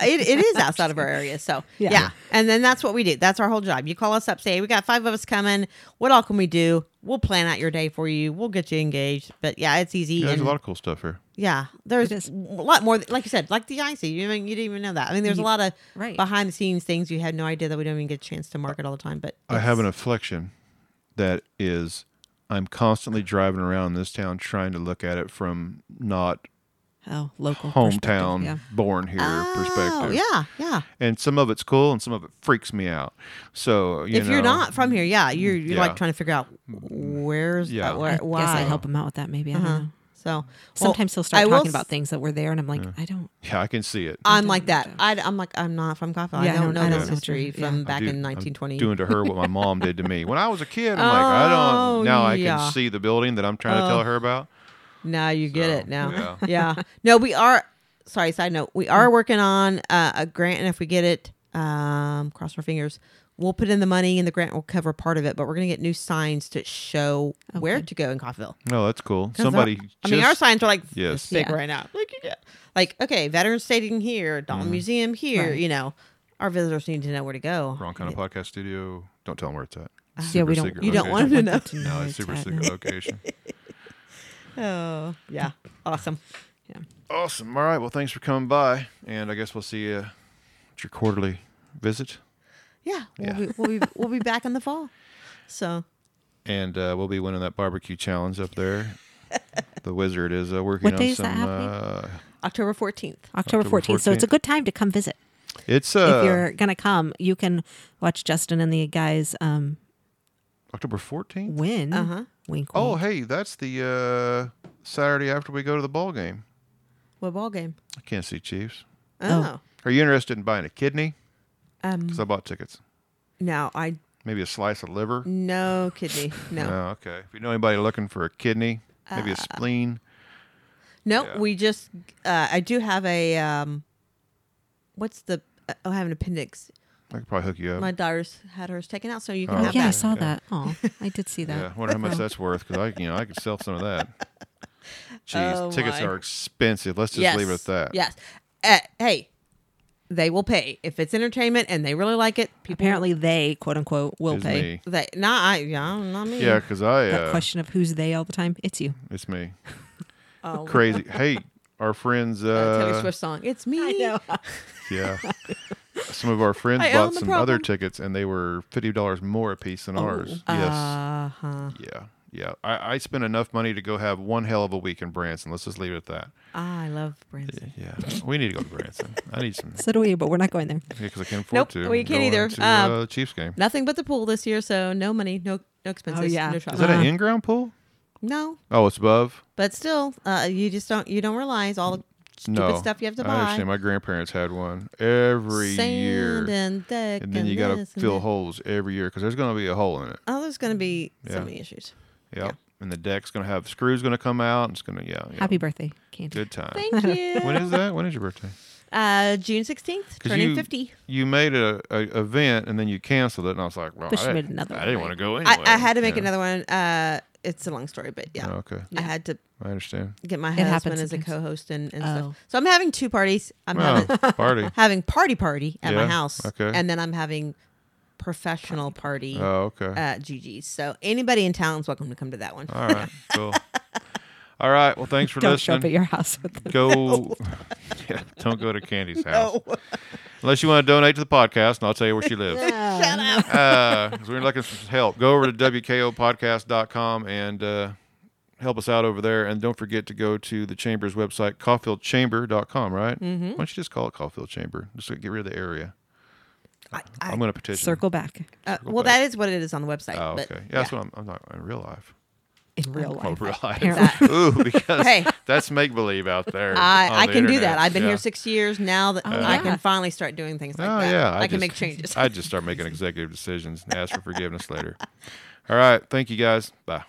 Speaker 4: It, it is outside of our area. So
Speaker 3: Yeah.
Speaker 4: yeah. And then that's what we do. That's our whole job. You call us up, say, we got five of us coming. What all can we do? We'll plan out your day for you. We'll get you engaged. But yeah, it's easy.
Speaker 2: Yeah, there's
Speaker 4: and
Speaker 2: a lot of cool stuff here.
Speaker 4: yeah, there's
Speaker 3: It is.
Speaker 4: a lot more. Like you said, like the icy. You didn't, you didn't even know that. I mean, there's a lot of
Speaker 3: right.
Speaker 4: behind the scenes things you had no idea that we don't even get a chance to market all the time. But
Speaker 2: I have an affliction that is I'm constantly driving around this town trying to look at it from not
Speaker 3: Oh, local
Speaker 2: hometown
Speaker 3: Yeah.
Speaker 2: born here
Speaker 4: Oh,
Speaker 2: perspective.
Speaker 4: yeah, yeah.
Speaker 2: And some of it's cool and some of it freaks me out. So, you
Speaker 4: if you're not from here, yeah, you're you're
Speaker 2: Yeah.
Speaker 4: like trying to figure out where's
Speaker 2: Yeah.
Speaker 4: that, where,
Speaker 3: I
Speaker 4: why.
Speaker 3: guess I'd help him out with that. Maybe I don't
Speaker 4: Uh-huh.
Speaker 3: know.
Speaker 4: So well,
Speaker 3: Sometimes he'll start
Speaker 4: I
Speaker 3: talking
Speaker 4: s-
Speaker 3: about things that were there, and I'm like, I don't.
Speaker 2: Yeah, I can see it.
Speaker 4: I'm like that.
Speaker 3: don't.
Speaker 4: I, am like I'm not from Coffee.
Speaker 3: Yeah,
Speaker 4: I don't know
Speaker 3: I
Speaker 4: this history
Speaker 3: what
Speaker 4: from
Speaker 3: yeah.
Speaker 4: back
Speaker 2: do-
Speaker 4: in
Speaker 2: I'm
Speaker 4: 1920.
Speaker 2: doing to her what my mom did to me when I was a kid. I'm like, I
Speaker 4: Oh,
Speaker 2: don't. Now I can see the building that I'm trying to
Speaker 4: Oh.
Speaker 2: tell her about.
Speaker 4: Now you get
Speaker 2: So,
Speaker 4: it. Now,
Speaker 2: yeah.
Speaker 4: yeah. No, we are. Sorry, side note. We are working on uh, a grant, and if we get it, um, cross our fingers. We'll put in the money, and the grant will cover part of it. But we're gonna get new signs to show where to go in Coffeyville.
Speaker 2: No, that's cool. Somebody.
Speaker 4: our- I mean, our signs are like
Speaker 2: Yes.
Speaker 4: this big
Speaker 3: Yeah.
Speaker 4: right now. Like, you get, like okay, Veterans Stadium here, Dalton Museum here.
Speaker 3: Right.
Speaker 4: You know, our visitors need to know where to go.
Speaker 2: Wrong kind of podcast studio. Don't tell them where it's at.
Speaker 3: Yeah, we don't.
Speaker 2: secret
Speaker 4: You don't want them to know.
Speaker 3: to
Speaker 2: No,
Speaker 3: where
Speaker 2: it's super secret location.
Speaker 4: Oh, yeah, awesome. Yeah.
Speaker 2: Awesome. All right. Well, thanks for coming by, and I guess we'll see you at your quarterly visit,
Speaker 4: Yeah, we'll
Speaker 2: Yeah.
Speaker 4: be we'll be we'll be back in the fall. So
Speaker 2: and uh, we'll be winning that barbecue challenge up there. the wizard is uh, working
Speaker 3: What
Speaker 2: on
Speaker 3: day is
Speaker 2: some.
Speaker 3: that happening?
Speaker 2: Uh,
Speaker 4: October fourteenth.
Speaker 3: October
Speaker 2: October
Speaker 3: 14th. So it's a good time to come visit.
Speaker 2: it's uh,
Speaker 3: if you're gonna come, you can watch Justin and the guys um,
Speaker 2: October 14th.
Speaker 3: When?
Speaker 4: Uh huh.
Speaker 3: Wink.
Speaker 2: Oh,
Speaker 3: wink.
Speaker 2: hey, that's the uh, Saturday after we go to the ball game.
Speaker 4: What ball game?
Speaker 2: I can't see Chiefs.
Speaker 4: Oh,
Speaker 2: Are you interested in buying a kidney?
Speaker 4: um,
Speaker 2: Because I bought tickets.
Speaker 4: no, I
Speaker 2: Maybe a slice of liver.
Speaker 4: no kidney. No,
Speaker 2: Oh, okay. If you know anybody looking for a kidney, maybe
Speaker 4: Uh,
Speaker 2: a spleen.
Speaker 4: no.
Speaker 2: Yeah.
Speaker 4: We just uh, I do have a um, what's the uh, oh, I have an appendix.
Speaker 2: I could probably hook you up.
Speaker 4: My daughter's had hers taken out, so you can
Speaker 2: Oh,
Speaker 3: Oh,
Speaker 4: have
Speaker 3: yeah, I
Speaker 4: that.
Speaker 3: saw
Speaker 2: Yeah.
Speaker 3: that. Oh, I did see that.
Speaker 2: Yeah, wonder how much that's worth because I, you know, I could sell some of that. Jeez,
Speaker 4: Oh,
Speaker 2: tickets
Speaker 4: my.
Speaker 2: are expensive. Let's just
Speaker 4: yes.
Speaker 2: leave it at that.
Speaker 4: Yes. Uh, hey, they will pay if it's entertainment and they really like it. People
Speaker 3: Apparently, they quote unquote will
Speaker 2: Is
Speaker 3: pay.
Speaker 2: me.
Speaker 4: They not I yeah not me.
Speaker 2: Yeah, because I
Speaker 3: That
Speaker 2: uh,
Speaker 3: question of who's they all the time. It's you.
Speaker 2: it's me.
Speaker 4: Oh,
Speaker 2: Crazy. hey, our friends.
Speaker 4: uh, Taylor Swift song. It's me.
Speaker 2: yeah. Some of our friends
Speaker 4: I
Speaker 2: bought
Speaker 4: own the
Speaker 2: some other tickets, and they were fifty dollars more a piece than ours. Yes.
Speaker 4: Uh huh.
Speaker 2: Yeah. Yeah. I, I spent enough money to go have one hell of a week in Branson. Let's just leave it at that.
Speaker 4: I love Branson.
Speaker 2: Yeah. We need to go to Branson. I need some.
Speaker 3: So do we, but we're not going there.
Speaker 2: because I can't afford
Speaker 4: Nope,
Speaker 2: to.
Speaker 4: we can't
Speaker 2: go
Speaker 4: either.
Speaker 2: To,
Speaker 4: Um,
Speaker 2: uh, the Chiefs game.
Speaker 4: Nothing but the pool this year, so no money, no no expenses,
Speaker 3: Oh, yeah.
Speaker 4: no
Speaker 2: Is
Speaker 4: travel.
Speaker 2: that an
Speaker 3: Uh,
Speaker 2: in-ground pool?
Speaker 4: No,
Speaker 2: Oh, it's above.
Speaker 4: but still, uh, you just don't you don't realize all the stupid
Speaker 2: no,
Speaker 4: stuff you have to
Speaker 2: I
Speaker 4: buy.
Speaker 2: understand. My grandparents had one every
Speaker 4: Sand
Speaker 2: year,
Speaker 4: and deck,
Speaker 2: and then you got to fill holes every year because there's going to be a hole in it.
Speaker 4: Oh, there's going to be
Speaker 2: Yeah.
Speaker 4: so many issues.
Speaker 2: Yep. And the deck's going to have screws going to come out. And it's going to yeah, yeah.
Speaker 3: Happy birthday, Candy.
Speaker 2: good time.
Speaker 4: Thank you.
Speaker 2: when is that? When is your birthday?
Speaker 4: Uh, June sixteenth,
Speaker 2: 'Cause
Speaker 4: turning
Speaker 2: you-
Speaker 4: fifty.
Speaker 2: You made a, a event and then you canceled it, and I was like, well, I, didn't-
Speaker 3: made another
Speaker 2: I
Speaker 3: one,
Speaker 2: didn't want to go anyway.
Speaker 4: I, I had to make
Speaker 2: Yeah.
Speaker 4: another one. Uh, it's a long story, but yeah,
Speaker 2: Oh, okay,
Speaker 4: I had to
Speaker 2: I understand.
Speaker 4: get my
Speaker 3: It
Speaker 4: husband
Speaker 3: happens
Speaker 4: as a
Speaker 3: sometimes.
Speaker 4: co-host and, and
Speaker 3: Oh.
Speaker 4: stuff. So I'm having two parties. I'm
Speaker 2: Oh,
Speaker 4: having
Speaker 2: party.
Speaker 4: having party party at my house,
Speaker 2: okay.
Speaker 4: and then I'm having professional party
Speaker 2: Oh, okay.
Speaker 4: at Gigi's. So anybody in town is welcome to come to that one.
Speaker 2: All right, cool. All right. Well, thanks for
Speaker 3: Don't show up at
Speaker 2: listening.
Speaker 3: your house with them.
Speaker 2: Go. yeah, don't go to Candy's house unless you want to donate to the podcast, and I'll tell you where she lives.
Speaker 4: Shut up.
Speaker 2: uh, 'cause we're looking for help. Go over to wkopodcast.com and uh, help us out over there. And don't forget to go to the Chamber's website, coffeyvillechamber.com, right? Mm-hmm. Why don't you just call it Caulfield Chamber? Just to get rid of the area.
Speaker 4: I,
Speaker 2: I'm going to petition.
Speaker 3: Circle back
Speaker 4: uh, well, that is what it is on the website.
Speaker 2: Oh,
Speaker 4: but
Speaker 2: okay. Yeah, that's what I'm, I'm not in real life.
Speaker 3: In real
Speaker 2: Oh,
Speaker 3: life.
Speaker 2: real life. Ooh, because
Speaker 4: Hey.
Speaker 2: that's make believe out there.
Speaker 4: I,
Speaker 2: on
Speaker 4: I
Speaker 2: the
Speaker 4: can do that. I've been
Speaker 2: Yeah.
Speaker 4: here six years now. That
Speaker 3: Oh,
Speaker 4: I
Speaker 3: yeah.
Speaker 4: can finally start doing things like
Speaker 2: Oh
Speaker 4: that.
Speaker 2: yeah,
Speaker 4: I, can
Speaker 2: just-
Speaker 4: make changes.
Speaker 2: I just start making executive decisions and ask for forgiveness later. All right, thank you guys. Bye.